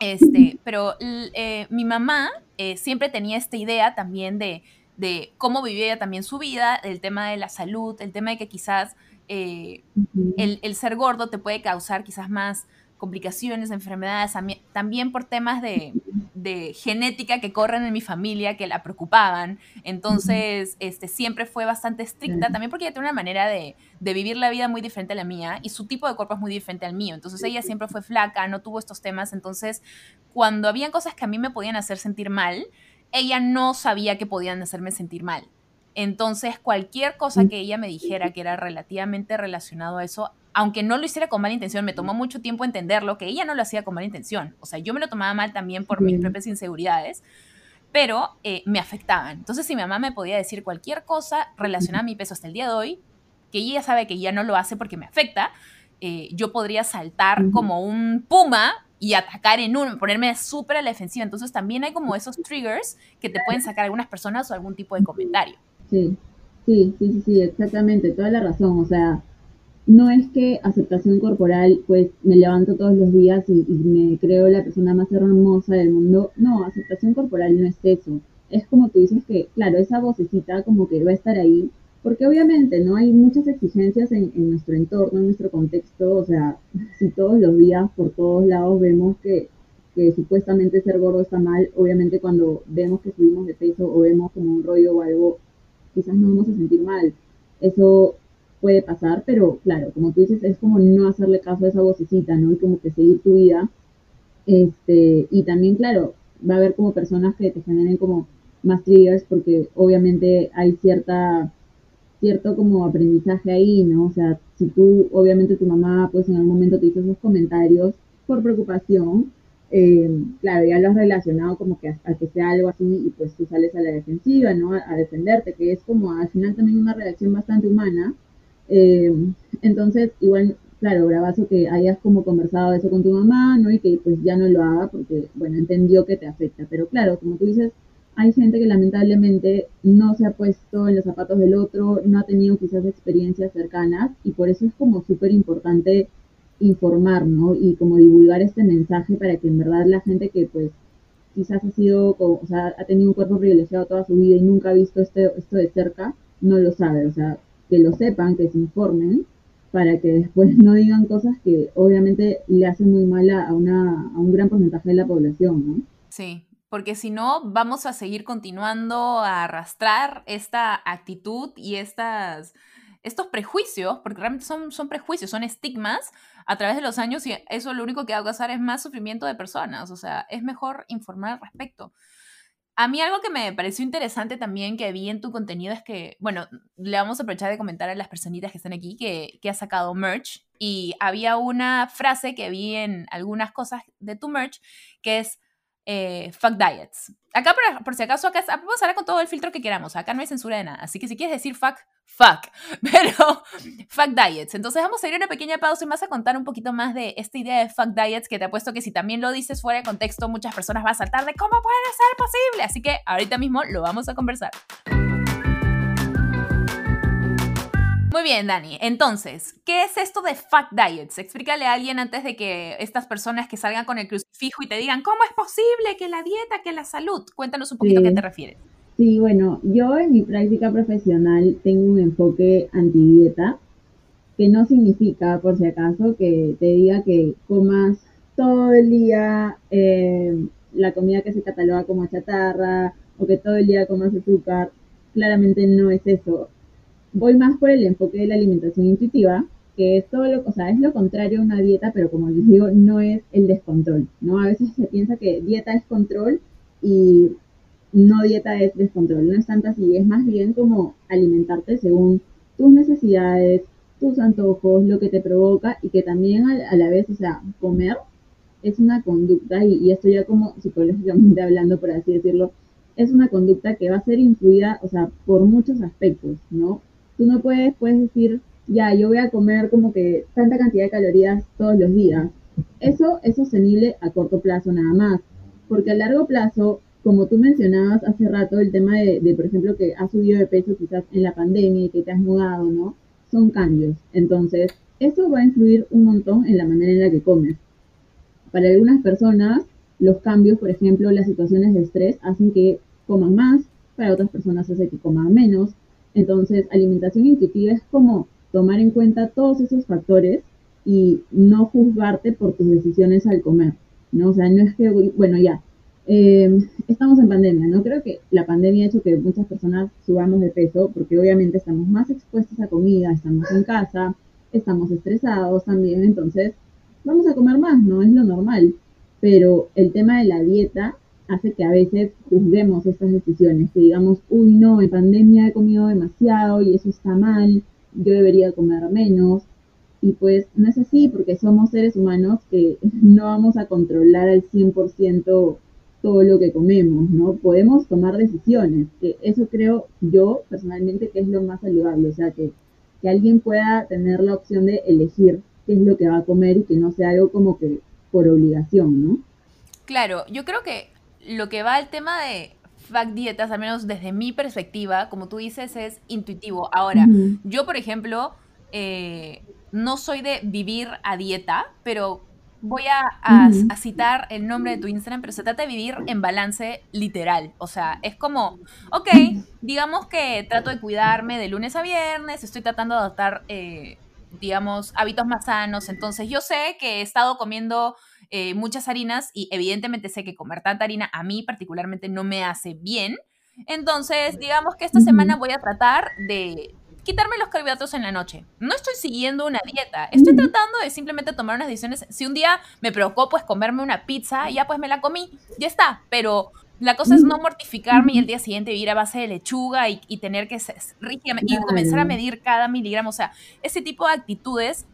Este, pero eh, mi mamá eh, siempre tenía esta idea también de, de cómo vivía ella también su vida, el tema de la salud, el tema de que quizás eh, el, el, ser gordo te puede causar quizás más complicaciones, enfermedades, también por temas de, genética que corren en mi familia que la preocupaban. Entonces, este, siempre fue bastante estricta, también porque ella tiene una manera de, vivir la vida muy diferente a la mía y su tipo de cuerpo es muy diferente al mío. Entonces, ella siempre fue flaca, no tuvo estos temas. Entonces, cuando habían cosas que a mí me podían hacer sentir mal, ella no sabía que podían hacerme sentir mal. Entonces, cualquier cosa que ella me dijera que era relativamente relacionado a eso, aunque no lo hiciera con mala intención, me tomó mucho tiempo entenderlo, que ella no lo hacía con mala intención. O sea, yo me lo tomaba mal también por mis propias inseguridades, pero eh, me afectaban. Entonces, si mi mamá me podía decir cualquier cosa relacionada a mi peso hasta el día de hoy, que ella sabe que ya no lo hace porque me afecta, eh, yo podría saltar como un puma y atacar en uno, ponerme súper a la defensiva. Entonces, también hay como esos triggers que te pueden sacar algunas personas o algún tipo de comentario. Sí, sí, sí, sí, exactamente, toda la razón. O sea, no es que aceptación corporal, pues me levanto todos los días y, me creo la persona más hermosa del mundo. No, aceptación corporal no es eso. Es como tú dices que, claro, esa vocecita como que va a estar ahí, porque obviamente no hay muchas exigencias en, nuestro entorno, en nuestro contexto. O sea, si todos los días por todos lados vemos que, que supuestamente ser gordo está mal, obviamente cuando vemos que subimos de peso o vemos como un rollo o algo, quizás no vamos a sentir mal. Eso puede pasar, pero claro, como tú dices, es como no hacerle caso a esa vocecita, ¿no? Y como que seguir tu vida. Este, y también, claro, va a haber como personas que te generen como más triggers porque obviamente hay cierta cierto como aprendizaje ahí, ¿no? O sea, si tú, obviamente tu mamá, pues en algún momento te hizo esos comentarios por preocupación, eh, claro, ya lo has relacionado como que a, que sea algo así y pues tú sales a la defensiva, ¿no? A, defenderte, que es como al final también una reacción bastante humana, eh, entonces, igual, claro, bravazo que hayas como conversado eso con tu mamá, ¿no? Y que pues ya no lo haga porque, bueno, entendió que te afecta. Pero claro, como tú dices, hay gente que lamentablemente no se ha puesto en los zapatos del otro, no ha tenido quizás experiencias cercanas y por eso es como súper importante informar, ¿no? Y como divulgar este mensaje para que en verdad la gente que pues quizás ha sido, o sea, ha tenido un cuerpo privilegiado toda su vida y nunca ha visto este, esto de cerca, no lo sabe. O sea, que lo sepan, que se informen, para que después no digan cosas que obviamente le hacen muy mal a, una, a un gran porcentaje de la población, ¿no? Sí, porque si no, vamos a seguir continuando a arrastrar esta actitud y estas, estos prejuicios, porque realmente son, son prejuicios, son estigmas a través de los años y eso lo único que va a causar es más sufrimiento de personas, o sea, es mejor informar al respecto. A mí algo que me pareció interesante también que vi en tu contenido es que, bueno, le vamos a aprovechar de comentar a las personitas que están aquí que, que has sacado merch y había una frase que vi en algunas cosas de tu merch que es eh, fuck diets. Acá, por, si acaso, acá podemos hablar con todo el filtro que queramos. Acá no hay censura de nada. Así que si quieres decir fuck, fuck. Pero fuck diets. Entonces vamos a ir a una pequeña pausa y vas a contar un poquito más de esta idea de fuck diets que te apuesto que si también lo dices fuera de contexto, muchas personas van a saltar de cómo puede ser posible. Así que ahorita mismo lo vamos a conversar. Muy bien, Dani. Entonces, ¿qué es esto de fat diets? Explícale a alguien antes de que estas personas que salgan con el crucifijo y te digan, ¿cómo es posible que la dieta, que la salud? Cuéntanos un poquito a qué te refieres. Sí, bueno, yo en mi práctica profesional tengo un enfoque antidieta, que no significa, por si acaso, que te diga que comas todo el día eh, la comida que se cataloga como chatarra o que todo el día comas azúcar. Claramente no es eso. Voy más por el enfoque de la alimentación intuitiva, que es todo lo, o sea, es lo contrario a una dieta, pero como les digo, no es el descontrol, ¿no? A veces se piensa que dieta es control y no dieta es descontrol, no es tanto así, es más bien como alimentarte según tus necesidades, tus antojos, lo que te provoca y que también a, la vez, o sea, comer es una conducta, y, esto ya como psicológicamente hablando, por así decirlo, es una conducta que va a ser influida, o sea, por muchos aspectos, ¿no? Tú no puedes, puedes decir, ya, yo voy a comer como que tanta cantidad de calorías todos los días. Eso es sostenible a corto plazo nada más, porque a largo plazo como tú mencionabas hace rato, el tema de, por ejemplo, que has subido de peso quizás en la pandemia y que te has mudado, ¿no? Son cambios. Entonces, eso va a influir un montón en la manera en la que comes. Para algunas personas, los cambios, por ejemplo, las situaciones de estrés hacen que coman más, para otras personas hace que coman menos. Entonces, alimentación intuitiva es como tomar en cuenta todos esos factores y no juzgarte por tus decisiones al comer, ¿no? O sea, no es que, bueno, ya, eh, estamos en pandemia, ¿no? Creo que la pandemia ha hecho que muchas personas subamos de peso porque obviamente estamos más expuestos a comida, estamos en casa, estamos estresados también, entonces vamos a comer más, ¿no? Es lo normal. Pero el tema de la dieta hace que a veces juzguemos estas decisiones, que digamos, uy, no, en pandemia he comido demasiado y eso está mal, yo debería comer menos. Y pues no es así porque somos seres humanos que no vamos a controlar al 100% todo lo que comemos, ¿no? Podemos tomar decisiones, que eso creo yo personalmente que es lo más saludable, o sea, que, que alguien pueda tener la opción de elegir qué es lo que va a comer y que no sea algo como que por obligación, ¿no? Claro, yo creo que lo que va al tema de fact dietas, al menos desde mi perspectiva, como tú dices, es intuitivo. Ahora, yo, por ejemplo, eh, no soy de vivir a dieta, pero voy a, citar el nombre de tu Instagram, pero se trata de vivir en balance literal. O sea, es como, ok, digamos que trato de cuidarme de lunes a viernes, estoy tratando de adoptar, eh, digamos, hábitos más sanos. Entonces, yo sé que he estado comiendo eh, muchas harinas y evidentemente sé que comer tanta harina a mí particularmente no me hace bien. Entonces, digamos que esta semana voy a tratar de quitarme los carbohidratos en la noche. No estoy siguiendo una dieta, estoy tratando de simplemente tomar unas decisiones. Si un día me preocupó pues comerme una pizza, ya pues me la comí, ya está, pero la cosa es no mortificarme y el día siguiente ir a base de lechuga y, tener que ser y comenzar a medir cada miligramo. O sea, ese tipo de actitudes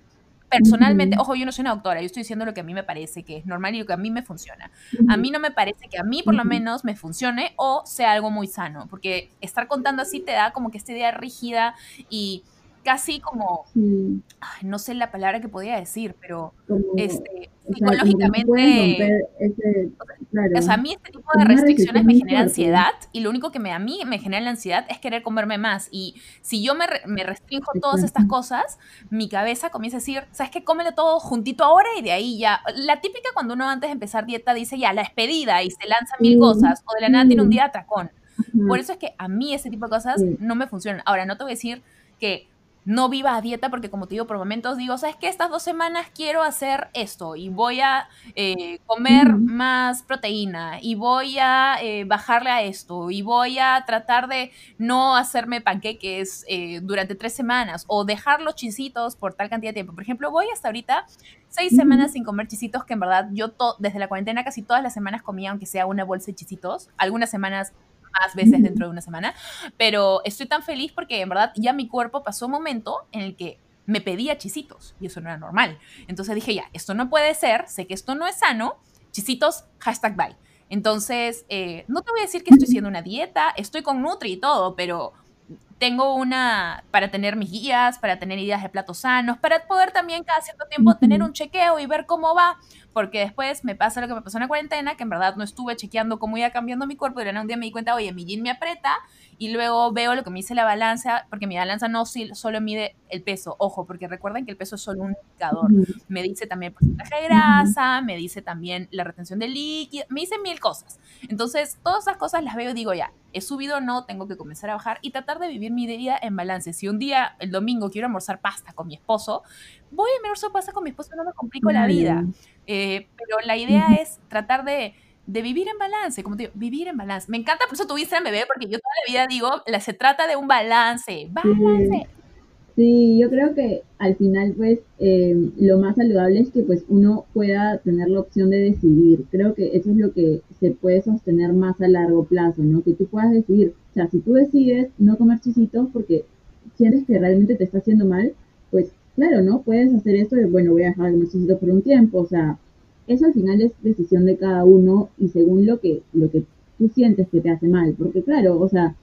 personalmente, ojo, yo no soy una doctora, yo estoy diciendo lo que a mí me parece que es normal y lo que a mí me funciona. A mí no me parece que a mí por lo menos me funcione o sea algo muy sano, porque estar contando así te da como que esta idea rígida y casi como, no sé la palabra que podía decir, pero este, psicológicamente, o sea, a mí este tipo de restricciones me genera ansiedad y lo único que me, a mí me genera la ansiedad es querer comerme más y si yo me, me restringo todas estas cosas, mi cabeza comienza a decir, ¿sabes qué? Cómelo todo juntito ahora y de ahí ya, la típica cuando uno antes de empezar dieta dice ya, la despedida y se lanza mil cosas o de la nada tiene un día atracón. Por eso es que a mí ese tipo de cosas no me funcionan. Ahora, no te voy a decir que no viva a dieta porque como te digo, por momentos digo, ¿sabes qué? Estas dos semanas quiero hacer esto y voy a eh, comer más proteína y voy a eh, bajarle a esto y voy a tratar de no hacerme panqueques eh, durante tres semanas o dejar los chisitos por tal cantidad de tiempo. Por ejemplo, voy hasta ahorita seis semanas sin comer chisitos que en verdad yo desde la cuarentena casi todas las semanas comía aunque sea una bolsa de chisitos. Algunas semanas más veces dentro de una semana, pero estoy tan feliz porque en verdad ya mi cuerpo pasó un momento en el que me pedía chisitos y eso no era normal. Entonces dije, ya, esto no puede ser, sé que esto no es sano, chisitos, hashtag bye. Entonces, eh, no te voy a decir que estoy haciendo una dieta, estoy con Nutri y todo, pero tengo una para tener mis guías, para tener ideas de platos sanos, para poder también cada cierto tiempo tener un chequeo y ver cómo va, porque después me pasa lo que me pasó en la cuarentena, que en verdad no estuve chequeando cómo iba cambiando mi cuerpo, y un día me di cuenta, oye, mi jean me aprieta, y luego veo lo que me dice la balanza, porque mi balanza no solo mide el peso, ojo, porque recuerden que el peso es solo un indicador, me dice también el porcentaje de grasa, me dice también la retención de líquido, me dice mil cosas. Entonces, todas esas cosas las veo y digo, ya, he subido o no, tengo que comenzar a bajar y tratar de vivir mi día en balance. Si un día, el domingo, quiero almorzar pasta con mi esposo, voy a almorzar pasta con mi esposo, no me complico la vida. Eh, pero la idea es tratar de, vivir en balance, como te digo, vivir en balance. Me encanta, por eso tuviste a bebé, porque yo toda la vida digo, la, se trata de un balance, balance. Sí, yo creo que al final, pues, eh, lo más saludable es que, pues, uno pueda tener la opción de decidir. Creo que eso es lo que se puede sostener más a largo plazo, ¿no? Que tú puedas decidir. Sea, si tú decides no comer chisitos porque sientes que realmente te está haciendo mal, pues, claro, ¿no? Puedes hacer esto de, bueno, voy a dejar de comer chisitos por un tiempo. O sea, eso al final es decisión de cada uno y según lo que, lo que tú sientes que te hace mal. Porque, claro, o sea,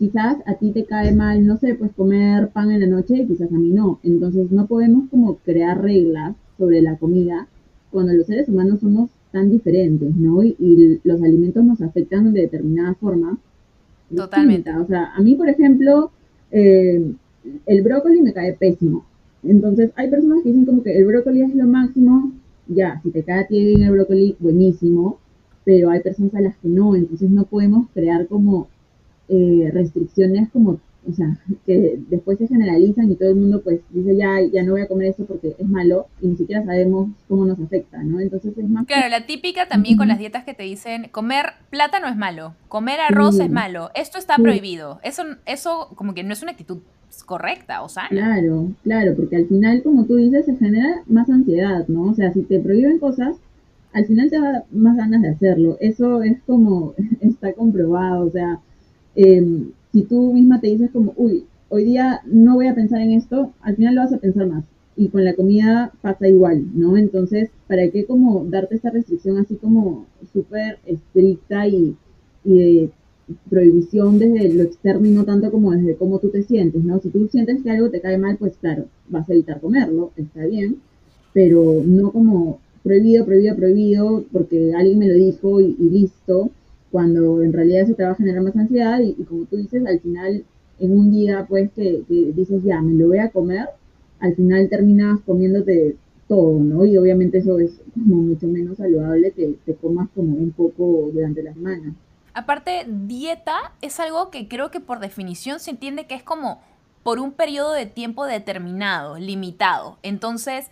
quizás a ti te cae mal, no sé, pues comer pan en la noche y quizás a mí no. Entonces no podemos como crear reglas sobre la comida cuando los seres humanos somos tan diferentes, ¿no? Y, los alimentos nos afectan de determinada forma. Totalmente. O sea, a mí, por ejemplo, eh, el brócoli me cae pésimo. Entonces, hay personas que dicen como que el brócoli es lo máximo. Ya, si te cae a ti bien el brócoli, buenísimo. Pero hay personas a las que no. Entonces, no podemos crear como eh, restricciones como, o sea, que después se generalizan y todo el mundo pues dice ya, ya no voy a comer eso porque es malo y ni siquiera sabemos cómo nos afecta, ¿no? Entonces es más... Claro, la típica también con las dietas que te dicen, comer plátano es malo, comer arroz es malo, esto está prohibido. Eso, eso como que no es una actitud correcta o sana. Claro, claro, porque al final, como tú dices, se genera más ansiedad, ¿no? O sea, si te prohíben cosas, al final te da más ganas de hacerlo. Eso es como, está comprobado, o sea, Em, si tú misma te dices como, uy, hoy día no voy a pensar en esto, al final lo vas a pensar más. Y con la comida pasa igual, ¿no? Entonces, ¿para qué como darte esta restricción así como súper estricta y, y de prohibición desde lo externo y no tanto como desde cómo tú te sientes, ¿no? Si tú sientes que algo te cae mal, pues claro, vas a evitar comerlo, está bien, pero no como prohibido, prohibido, prohibido, porque alguien me lo dijo y listo, cuando en realidad eso te va a generar más ansiedad y, como tú dices, al final en un día pues que, dices ya, me lo voy a comer, al final terminas comiéndote todo, ¿no? Y obviamente eso es como mucho menos saludable que te comas como un poco durante la semana. Aparte, dieta es algo que creo que por definición se entiende que es como por un periodo de tiempo determinado, limitado. Entonces,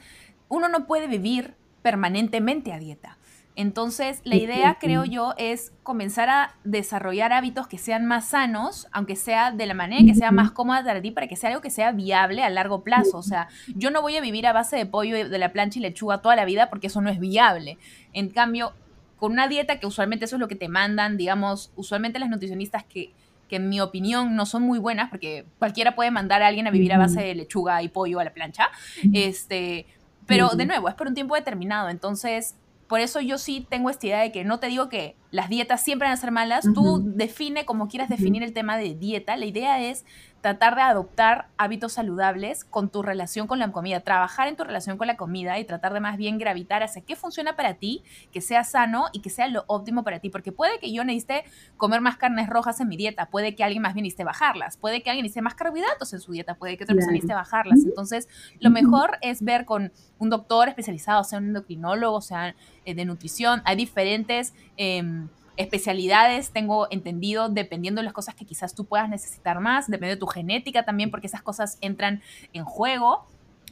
uno no puede vivir permanentemente a dieta. Entonces, la idea, creo yo, es comenzar a desarrollar hábitos que sean más sanos, aunque sea de la manera que sea más cómoda para ti, para que sea algo que sea viable a largo plazo. O sea, yo no voy a vivir a base de pollo de la plancha y lechuga toda la vida porque eso no es viable. En cambio, con una dieta que usualmente eso es lo que te mandan, digamos, usualmente las nutricionistas que que en mi opinión no son muy buenas, porque cualquiera puede mandar a alguien a vivir a base de lechuga y pollo a la plancha, este, pero de nuevo, es por un tiempo determinado, entonces por eso yo sí tengo esta idea de que no te digo que las dietas siempre van a ser malas, tú define como quieras definir el tema de dieta, la idea es tratar de adoptar hábitos saludables con tu relación con la comida, trabajar en tu relación con la comida y tratar de más bien gravitar hacia qué funciona para ti, que sea sano y que sea lo óptimo para ti, porque puede que yo necesite comer más carnes rojas en mi dieta, puede que alguien más bien necesite bajarlas, puede que alguien necesite más carbohidratos en su dieta, puede que otra persona necesite bajarlas. Entonces, lo mejor es ver con un doctor especializado, sea un endocrinólogo, sea eh, de nutrición, hay diferentes... Em, especialidades, tengo entendido, dependiendo de las cosas que quizás tú puedas necesitar más, depende de tu genética también, porque esas cosas entran en juego.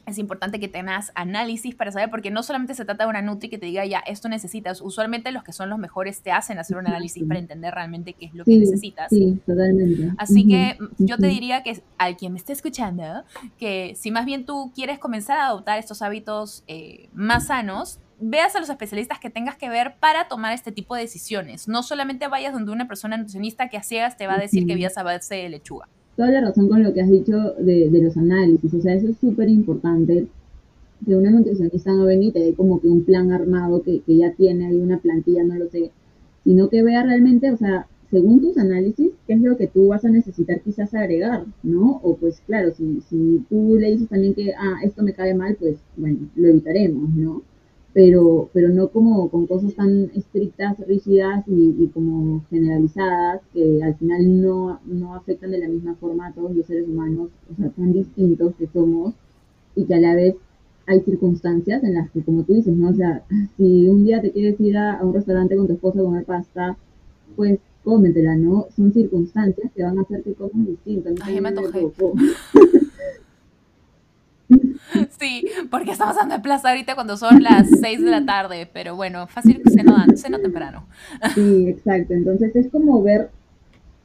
Es importante que tengas análisis para saber, porque no solamente se trata de una Nutri que te diga, ya, esto necesitas. Usualmente los que son los mejores te hacen hacer un análisis para entender realmente qué es lo que necesitas. Sí, totalmente. Así que yo te diría que al quien me esté escuchando, que si más bien tú quieres comenzar a adoptar estos hábitos eh, más sanos, veas a los especialistas que tengas que ver para tomar este tipo de decisiones. No solamente vayas donde una persona nutricionista que a ciegas te va a decir que vayas a base de lechuga. Toda la razón con lo que has dicho de, los análisis. O sea, eso es súper importante. Que una nutricionista no venga y te dé como que un plan armado que, que ya tiene ahí una plantilla, no lo sé. Sino que vea realmente, o sea, según tus análisis, qué es lo que tú vas a necesitar quizás agregar, ¿no? O pues claro, si, si tú le dices también que, ah, esto me cae mal, pues bueno, lo evitaremos, ¿no? Pero, pero no como con cosas tan estrictas, rígidas y, como generalizadas que al final no, no afectan de la misma forma a todos los seres humanos, o sea, tan distintos que somos y que a la vez hay circunstancias en las que, como tú dices, ¿no? O sea, si un día te quieres ir a, un restaurante con tu esposa a comer pasta, pues cómetela, ¿no? Son circunstancias que van a hacer que comas distinto. Ay, me Sí, porque estamos dando de plaza ahorita cuando son las 6 de la tarde, pero bueno, fácil seno, seno temprano. Sí, exacto. Entonces es como ver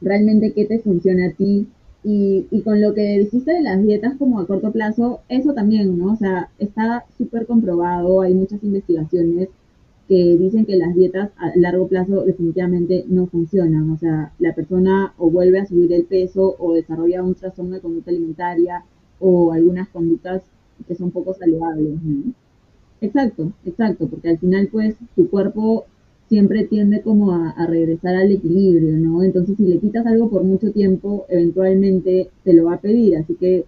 realmente qué te funciona a ti, y, y, con lo que dijiste de las dietas como a corto plazo, eso también, ¿no? O sea, está súper comprobado, hay muchas investigaciones que dicen que las dietas a largo plazo definitivamente no funcionan. O sea, la persona o vuelve a subir el peso o desarrolla un trastorno de conducta alimentaria o algunas conductas que son poco saludables, ¿no? Exacto, exacto, porque al final pues tu cuerpo siempre tiende como a, regresar al equilibrio, ¿no? Entonces, si le quitas algo por mucho tiempo, eventualmente te lo va a pedir, así que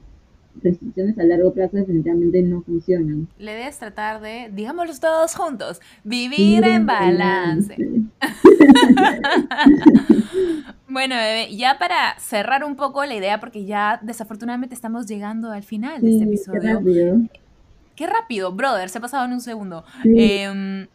restricciones a largo plazo definitivamente no funcionan. Le debes tratar de, digámoslo todos juntos, vivir en balance. bueno, bebé, ya para cerrar un poco la idea, porque ya desafortunadamente estamos llegando al final de este episodio. Qué rápido. Qué rápido, brother, se ha pasado en un segundo. Eh,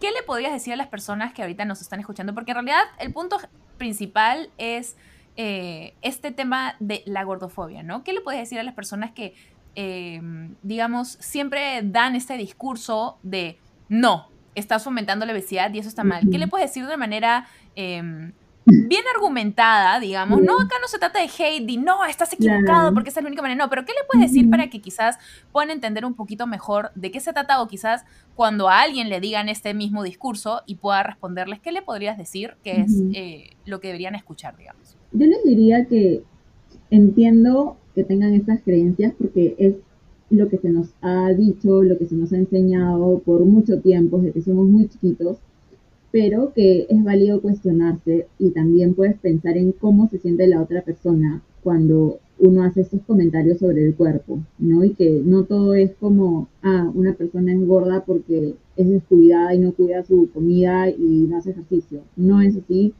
¿qué le podrías decir a las personas que ahorita nos están escuchando? Porque en realidad el punto principal es eh, este tema de la gordofobia, ¿no? ¿Qué le puedes decir a las personas que, eh, digamos, siempre dan este discurso de no, estás fomentando la obesidad y eso está mal? ¿Qué le puedes decir de manera em, bien argumentada, digamos. No, acá no se trata de hate, y no, estás equivocado porque esa es la única manera. No, pero ¿qué le puedes decir para que quizás puedan entender un poquito mejor de qué se trata o quizás cuando a alguien le digan este mismo discurso y pueda responderles, ¿qué le podrías decir que es eh, lo que deberían escuchar, digamos? Yo les diría que entiendo que tengan estas creencias porque es lo que se nos ha dicho, lo que se nos ha enseñado por mucho tiempo, desde que somos muy chiquitos, pero que es válido cuestionarse y también puedes pensar en cómo se siente la otra persona cuando uno hace estos comentarios sobre el cuerpo, ¿no? Y que no todo es como, ah, una persona es gorda porque es descuidada y no cuida su comida y no hace ejercicio. No es así.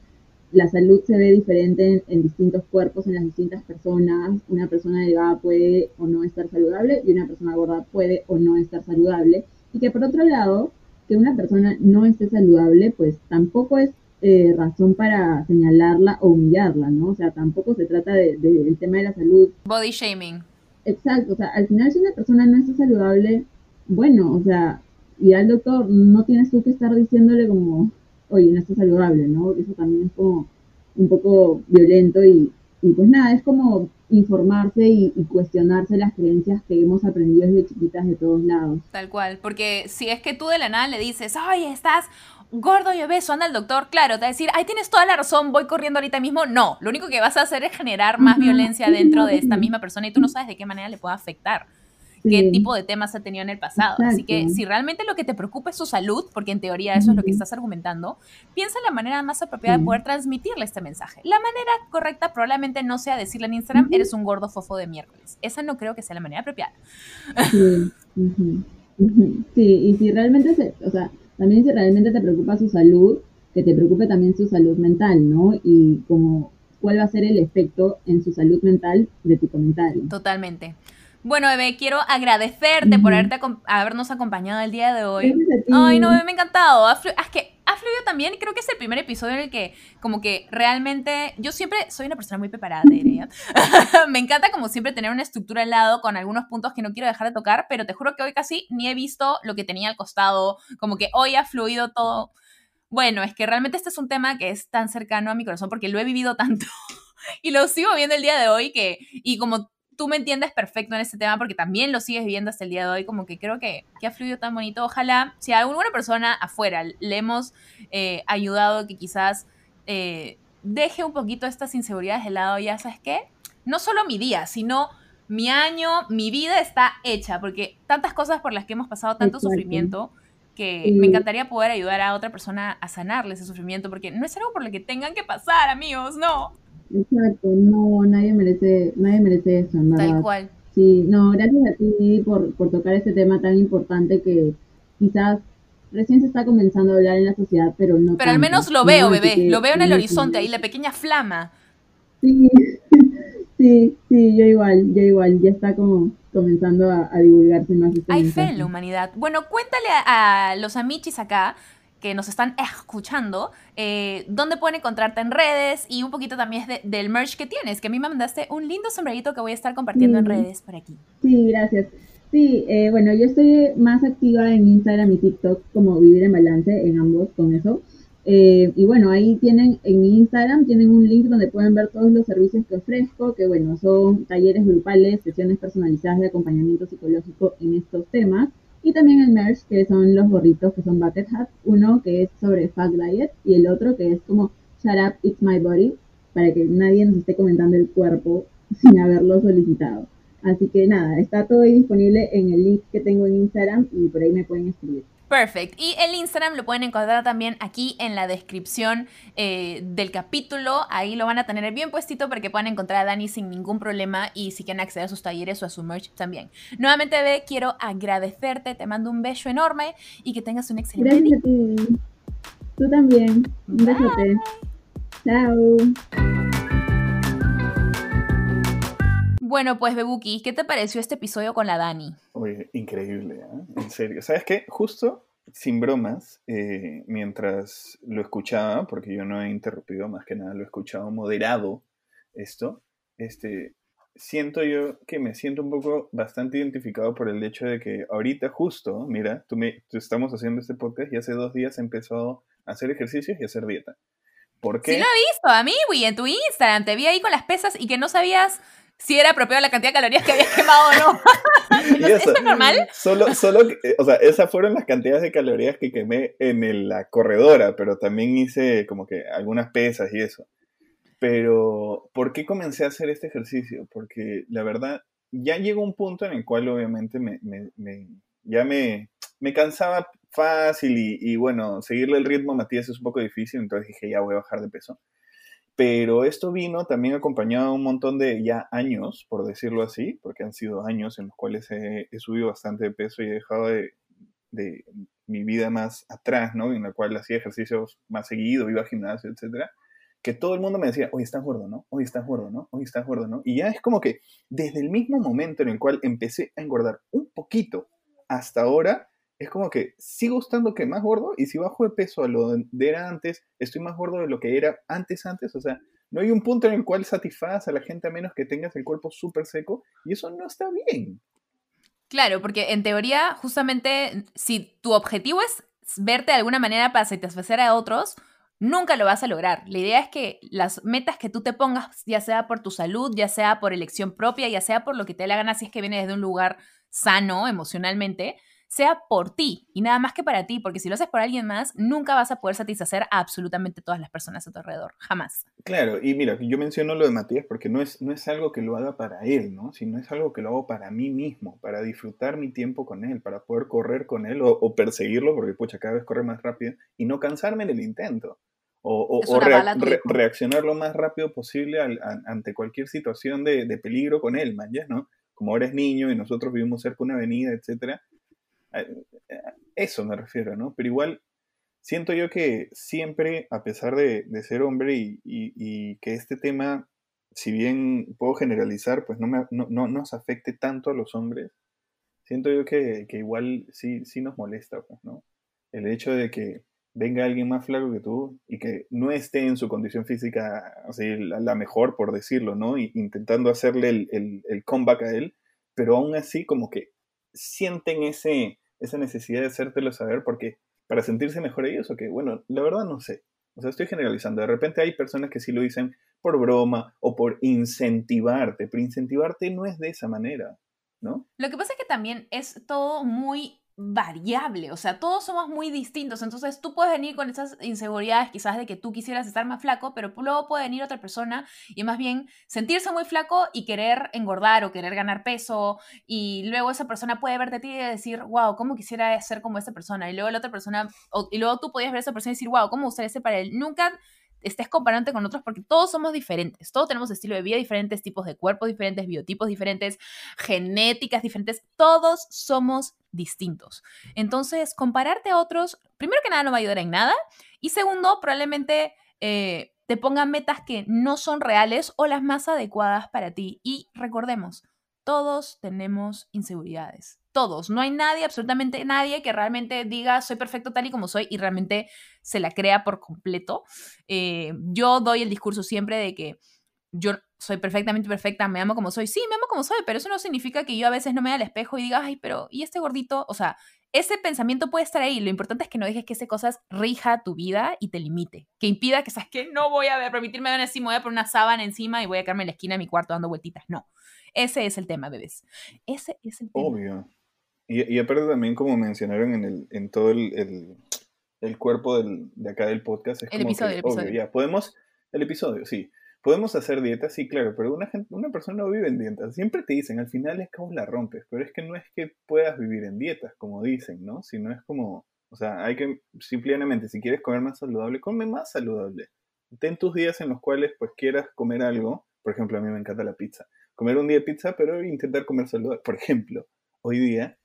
La salud se ve diferente en, distintos cuerpos, en las distintas personas. Una persona delgada puede o no estar saludable y una persona gorda puede o no estar saludable. Y que por otro lado, que una persona no esté saludable, pues tampoco es eh, razón para señalarla o humillarla, ¿no? O sea, tampoco se trata del de, tema de la salud. Body shaming. Exacto, o sea, al final si una persona no está saludable, bueno, o sea, ir al doctor, no tienes tú que estar diciéndole como, oye, no está saludable, ¿no? Eso también es como un poco violento y, y pues nada, es como informarse y, cuestionarse las creencias que hemos aprendido desde chiquitas de todos lados. Tal cual, porque si es que tú de la nada le dices, ay, estás gordo y obeso, anda al doctor, claro, te va a decir, ay, tienes toda la razón, voy corriendo ahorita mismo. No, lo único que vas a hacer es generar más violencia dentro de esta misma persona y tú no sabes de qué manera le puede afectar qué tipo de temas ha tenido en el pasado. Así que si realmente lo que te preocupa es su salud, porque en teoría eso es lo que estás argumentando, piensa en la manera más apropiada de poder transmitirle este mensaje. La manera correcta probablemente no sea decirle en Instagram, eres un gordo fofo de miércoles. Esa no creo que sea la manera apropiada. Sí, sí y si realmente, o sea, también si realmente te preocupa su salud, que te preocupe también su salud mental, ¿no? Y como cuál va a ser el efecto en su salud mental de tu comentario. Totalmente. Bueno, bebé, quiero agradecerte por haberte, habernos acompañado el día de hoy. Ay, no, me ha encantado. es que ha fluido también. Creo que es el primer episodio en el que, como que realmente. Yo siempre soy una persona muy preparada, diría. me encanta, como siempre, tener una estructura al lado con algunos puntos que no quiero dejar de tocar, pero te juro que hoy casi ni he visto lo que tenía al costado. Como que hoy ha fluido todo. Bueno, es que realmente este es un tema que es tan cercano a mi corazón porque lo he vivido tanto y lo sigo viendo el día de hoy que, y como tú me entiendes perfecto en este tema porque también lo sigues viviendo hasta el día de hoy, como que creo que, que ha fluido tan bonito. Ojalá, si a alguna persona afuera le hemos eh, ayudado que quizás eh, deje un poquito estas inseguridades de lado, ya sabes qué, no solo mi día, sino mi año, mi vida está hecha, porque tantas cosas por las que hemos pasado, tanto sufrimiento, que me encantaría poder ayudar a otra persona a sanarle ese sufrimiento, porque no es algo por lo que tengan que pasar, amigos, no. Exacto, no, nadie merece, nadie merece eso, ¿verdad? Tal cual. Sí, no, gracias a ti por, por tocar este tema tan importante que quizás recién se está comenzando a hablar en la sociedad, pero no. Pero al menos lo veo, bebé, lo veo en el horizonte, ahí la pequeña flama. Sí, sí, sí, yo igual, yo igual, ya está como comenzando a, divulgarse más. Este Hay fe en la humanidad. Bueno, cuéntale a, los amichis acá que nos están escuchando, eh, dónde pueden encontrarte en redes y un poquito también del merch que tienes, que a mí me mandaste un lindo sombrerito que voy a estar compartiendo en redes por aquí. Sí, gracias. Sí, eh, bueno, yo estoy más activa en Instagram y TikTok como Vivir en Balance, en ambos con eso. Eh, y bueno, ahí tienen en mi Instagram, tienen un link donde pueden ver todos los servicios que ofrezco, que bueno, son talleres grupales, sesiones personalizadas de acompañamiento psicológico en estos temas. Y también el merch, que son los gorritos, que son bucket hats. Uno que es sobre Fat Diet y el otro que es como Shut Up, It's My Body, para que nadie nos esté comentando el cuerpo sin haberlo solicitado. Así que nada, está todo ahí disponible en el link que tengo en Instagram y por ahí me pueden escribir. Perfect. Y el Instagram lo pueden encontrar también aquí en la descripción eh, del capítulo. Ahí lo van a tener bien puestito para que puedan encontrar a Dani sin ningún problema y si quieren acceder a sus talleres o a su merch también. Nuevamente, Bebe, quiero agradecerte. Te mando un beso enorme y que tengas un excelente Gracias a ti. Tú también. Un besote. Chao. Bueno, pues Bebuki, ¿qué te pareció este episodio con la Dani? Oye, increíble, ¿eh? en serio. ¿Sabes qué? Justo, sin bromas, eh, mientras lo escuchaba, porque yo no he interrumpido más que nada, lo he escuchado moderado esto, este, siento yo que me siento un poco bastante identificado por el hecho de que ahorita justo, mira, tú, me, tú estamos haciendo este podcast y hace dos días he empezado a hacer ejercicios y a hacer dieta. ¿Por qué? Sí lo he visto, a mí, güey, en tu Instagram. Te vi ahí con las pesas y que no sabías si era apropiado la cantidad de calorías que habías quemado o no. ¿Eso, es normal? Solo, solo, o sea, esas fueron las cantidades de calorías que quemé en la corredora, pero también hice como que algunas pesas y eso. Pero, ¿por qué comencé a hacer este ejercicio? Porque la verdad, ya llegó un punto en el cual obviamente me, me, ya me, me cansaba fácil y, y, bueno, seguirle el ritmo a Matías es un poco difícil, entonces dije, ya voy a bajar de peso. Pero esto vino también acompañado de un montón de ya años, por decirlo así, porque han sido años en los cuales he, subido bastante de peso y he dejado de, de, mi vida más atrás, ¿no? En la cual hacía ejercicios más seguido, iba al gimnasio, etcétera. Que todo el mundo me decía, hoy estás gordo, ¿no? Hoy estás gordo, ¿no? Hoy estás gordo, ¿no? Y ya es como que desde el mismo momento en el cual empecé a engordar un poquito hasta ahora, es como que sigo estando que más gordo y si bajo de peso a lo de era antes, estoy más gordo de lo que era antes antes, o sea, no hay un punto en el cual satisfagas a la gente a menos que tengas el cuerpo súper seco y eso no está bien. Claro, porque en teoría, justamente, si tu objetivo es verte de alguna manera para satisfacer a otros, nunca lo vas a lograr. La idea es que las metas que tú te pongas, ya sea por tu salud, ya sea por elección propia, ya sea por lo que te dé la gana, si es que viene desde un lugar sano emocionalmente, sea por ti y nada más que para ti, porque si lo haces por alguien más, nunca vas a poder satisfacer a absolutamente todas las personas a tu alrededor, jamás. Claro, y mira, yo menciono lo de Matías porque no es, no es algo que lo haga para él, ¿no? Sino es algo que lo hago para mí mismo, para disfrutar mi tiempo con él, para poder correr con él o, perseguirlo, porque pucha, cada vez corre más rápido, y no cansarme en el intento. O, reaccionar lo más rápido posible ante cualquier situación de, peligro con él, man, ¿ya? ¿no? Como ahora es niño y nosotros vivimos cerca de una avenida, etcétera, eso me refiero, ¿no? Pero igual siento yo que siempre, a pesar de, ser hombre y, que este tema, si bien puedo generalizar, pues no, nos afecte tanto a los hombres, siento yo que, igual sí, nos molesta, pues, ¿no? El hecho de que venga alguien más flaco que tú y que no esté en su condición física así, la, mejor, por decirlo, ¿no? Y, intentando hacerle el, el comeback a él, pero aún así como que sienten ese, esa necesidad de hacértelo saber porque para sentirse mejor ellos o que, bueno, la verdad no sé. O sea, estoy generalizando. De repente hay personas que sí lo dicen por broma o por incentivarte, pero incentivarte no es de esa manera, ¿no? Lo que pasa es que también es todo muy variable, o sea, todos somos muy distintos, entonces tú puedes venir con esas inseguridades quizás de que tú quisieras estar más flaco, pero luego puede venir otra persona y más bien sentirse muy flaco y querer engordar o querer ganar peso y luego esa persona puede verte a ti y decir, wow, ¿cómo quisiera ser como esta persona? Y luego la otra persona, y luego tú podías ver a esa persona y decir, wow, ¿cómo gustaría ser para él? Nunca estés comparándote con otros porque todos somos diferentes, todos tenemos estilo de vida diferentes, tipos de cuerpos diferentes, biotipos diferentes, genéticas diferentes, todos somos distintos. Entonces, compararte a otros, primero que nada, no va a ayudar en nada y segundo, probablemente... Eh, te pongan metas que no son reales o las más adecuadas para ti. Y recordemos, todos tenemos inseguridades. Todos. No hay nadie, absolutamente nadie, que realmente diga soy perfecto tal y como soy y realmente se la crea por completo. Eh, yo doy el discurso siempre de que yo soy perfectamente perfecta, me amo como soy. Sí, me amo como soy, pero eso no significa que yo a veces no me vea al espejo y diga, ay, pero ¿y este gordito? O sea, ese pensamiento puede estar ahí. Lo importante es que no dejes que ese cosas rija tu vida y te limite. Que impida que, ¿sabes que No voy a permitirme ver encima, voy a poner una sábana encima y voy a quedarme en la esquina de mi cuarto dando vueltitas. No. Ese es el tema, bebés. Ese es el tema. Obvio. Y, y aparte también, como mencionaron en, el, en todo el, el, cuerpo del, de acá del podcast, es el episodio, el episodio. ya, podemos, el episodio, sí. Podemos hacer dietas, sí, claro, pero una, gente, una persona no vive en dietas. Siempre te dicen, al final es como la rompes, pero es que no es que puedas vivir en dietas, como dicen, ¿no? Sino es como, o sea, hay que, simplemente, si quieres comer más saludable, come más saludable. Ten tus días en los cuales, pues, quieras comer algo. Por ejemplo, a mí me encanta la pizza. Comer un día pizza, pero intentar comer saludable. Por ejemplo, hoy día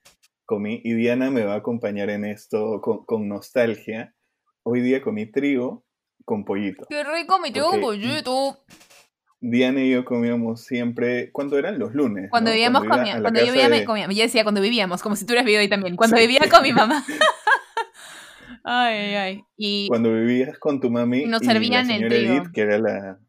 comí, y Diana me va a acompañar en esto con, con nostalgia. Hoy día comí trigo con pollito. Qué rico mi trigo con pollito. Diana y yo comíamos siempre, ¿cuándo eran? Los lunes. Cuando vivíamos con mi cuando yo vivía, de... comíamos. Yo decía cuando vivíamos, como si tú hubieras vivido ahí también. Cuando vivía con mi mamá. ay, ay, ay. Y cuando vivías con tu mami. Nos servían y el trigo. Edith, que era la,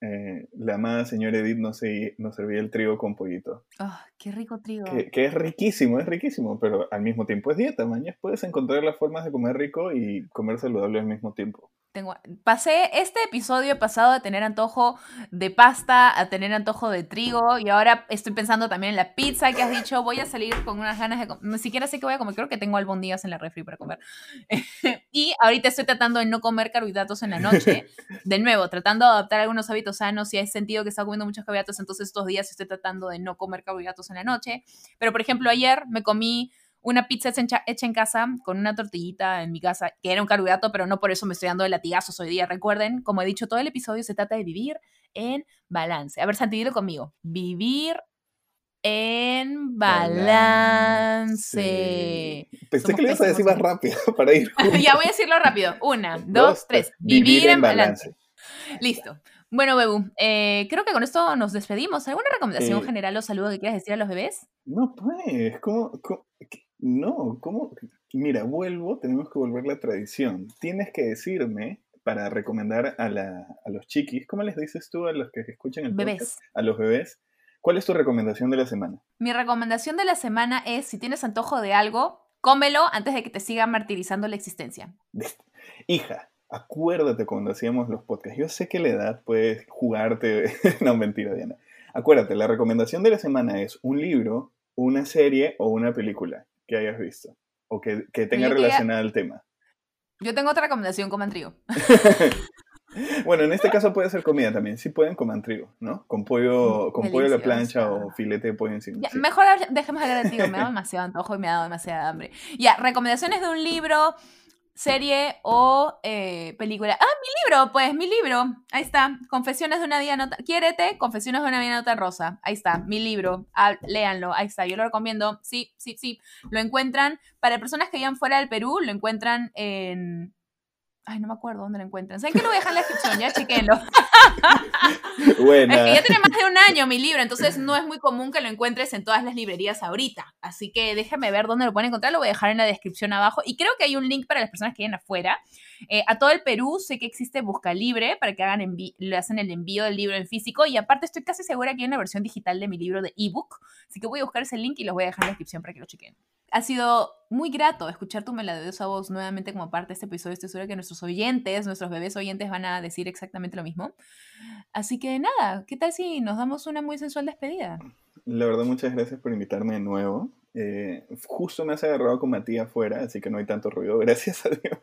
eh, la amada señora Edith nos, servía el trigo con pollito. Oh, ¡Qué rico trigo! Que, es riquísimo, es riquísimo, pero al mismo tiempo es dieta. Mañana puedes encontrar las formas de comer rico y comer saludable al mismo tiempo. Tengo, pasé este episodio pasado de tener antojo de pasta a tener antojo de trigo y ahora estoy pensando también en la pizza que has dicho. Voy a salir con unas ganas de. Ni siquiera sé qué voy a comer. Creo que tengo albondías en la refri para comer. y ahorita estoy tratando de no comer carbohidratos en la noche. De nuevo, tratando de adaptar algunos hábitos sanos. Si hay sentido que está comiendo muchos carbohidratos, entonces estos días estoy tratando de no comer carbohidratos en la noche. Pero por ejemplo, ayer me comí una pizza hecha en casa con una tortillita en mi casa, que era un carbohidrato, pero no por eso me estoy dando de latigazos hoy día. Recuerden, como he dicho todo el episodio, se trata de vivir en balance. A ver, Santi, dilo conmigo. Vivir en balance. Pensé que le ibas a decir más rápido para ir. ya voy a decirlo rápido. Una, dos, tres. Vivir, en balance. Listo. Bueno, Bebu, eh, creo que con esto nos despedimos. ¿Alguna recomendación eh, general o saludo que quieras decir a los bebés? No, pues, ¿cómo, cómo no, ¿cómo? Mira, vuelvo, tenemos que volver la tradición. Tienes que decirme para recomendar a, la, a los chiquis, ¿cómo les dices tú a los que escuchan el bebés. podcast? A los bebés. ¿Cuál es tu recomendación de la semana? Mi recomendación de la semana es, si tienes antojo de algo, cómelo antes de que te siga martirizando la existencia. Hija, acuérdate cuando hacíamos los podcasts. Yo sé que la edad puede jugarte. no, mentira, Diana. Acuérdate, la recomendación de la semana es un libro, una serie o una película que hayas visto o que, que tenga relacionada al tema. Yo tengo otra recomendación, coman trigo. bueno, en este caso puede ser comida también. Sí pueden comer trigo, ¿no? Con pollo, con pollo a la plancha o filete de pollo encima. Mejor dejemos hablar de trigo. Me da demasiado antojo y me ha dado demasiada hambre. Ya, recomendaciones de un libro, serie o eh, película. Ah, mi libro, pues, mi libro. Ahí está. Confesiones de una vida nota. Quiérete, Confesiones de una vida nota rosa. Ahí está, mi libro. Ah, léanlo. Ahí está. Yo lo recomiendo. Sí, sí, sí. Lo encuentran. Para personas que vivan fuera del Perú, lo encuentran en Ay, no me acuerdo dónde lo encuentran. ¿Saben que lo voy a dejar en la descripción? Ya chequenlo. Bueno. Es que ya tiene más de un año mi libro, entonces no es muy común que lo encuentres en todas las librerías ahorita. Así que déjame ver dónde lo pueden encontrar. Lo voy a dejar en la descripción abajo. Y creo que hay un link para las personas que vienen afuera. Eh, a todo el Perú sé que existe Busca Libre para que hagan le hacen el envío del libro en físico. Y aparte estoy casi segura que hay una versión digital de mi libro de ebook. Así que voy a buscar ese link y los voy a dejar en la descripción para que lo chequen. Ha sido muy grato escuchar tu melodiosa voz nuevamente como parte de este episodio. Estoy segura que nuestros oyentes, nuestros bebés oyentes van a decir exactamente lo mismo. Así que nada, ¿qué tal si nos damos una muy sensual despedida? La verdad, muchas gracias por invitarme de nuevo. Eh, justo me has agarrado con Matías afuera, así que no hay tanto ruido, gracias a Dios.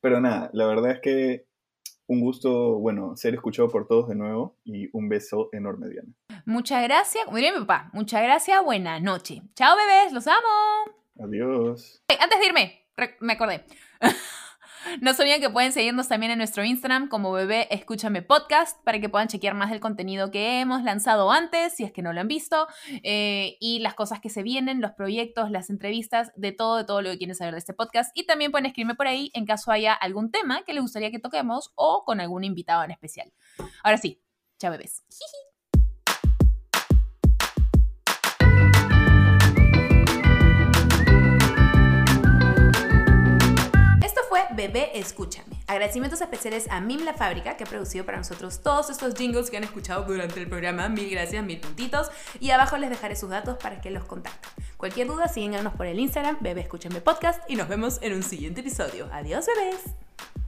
Pero nada, la verdad es que un gusto, bueno, ser escuchado por todos de nuevo y un beso enorme, Diana. Muchas gracias, como diría mi papá, muchas gracias, buena noche. Chao bebés, los amo. Adiós. antes de irme, me acordé. No se olviden que pueden seguirnos también en nuestro Instagram como bebé escúchame podcast para que puedan chequear más del contenido que hemos lanzado antes, si es que no lo han visto, eh, y las cosas que se vienen, los proyectos, las entrevistas, de todo, de todo lo que quieren saber de este podcast. Y también pueden escribirme por ahí en caso haya algún tema que les gustaría que toquemos o con algún invitado en especial. Ahora sí, chao bebés. Bebé Escúchame. Agradecimientos especiales a Mim La Fábrica, que ha producido para nosotros todos estos jingles que han escuchado durante el programa. Mil gracias, mil puntitos. Y abajo les dejaré sus datos para que los contacten. Cualquier duda, síganos por el Instagram, Bebé Escúchame Podcast, y nos vemos en un siguiente episodio. Adiós, bebés.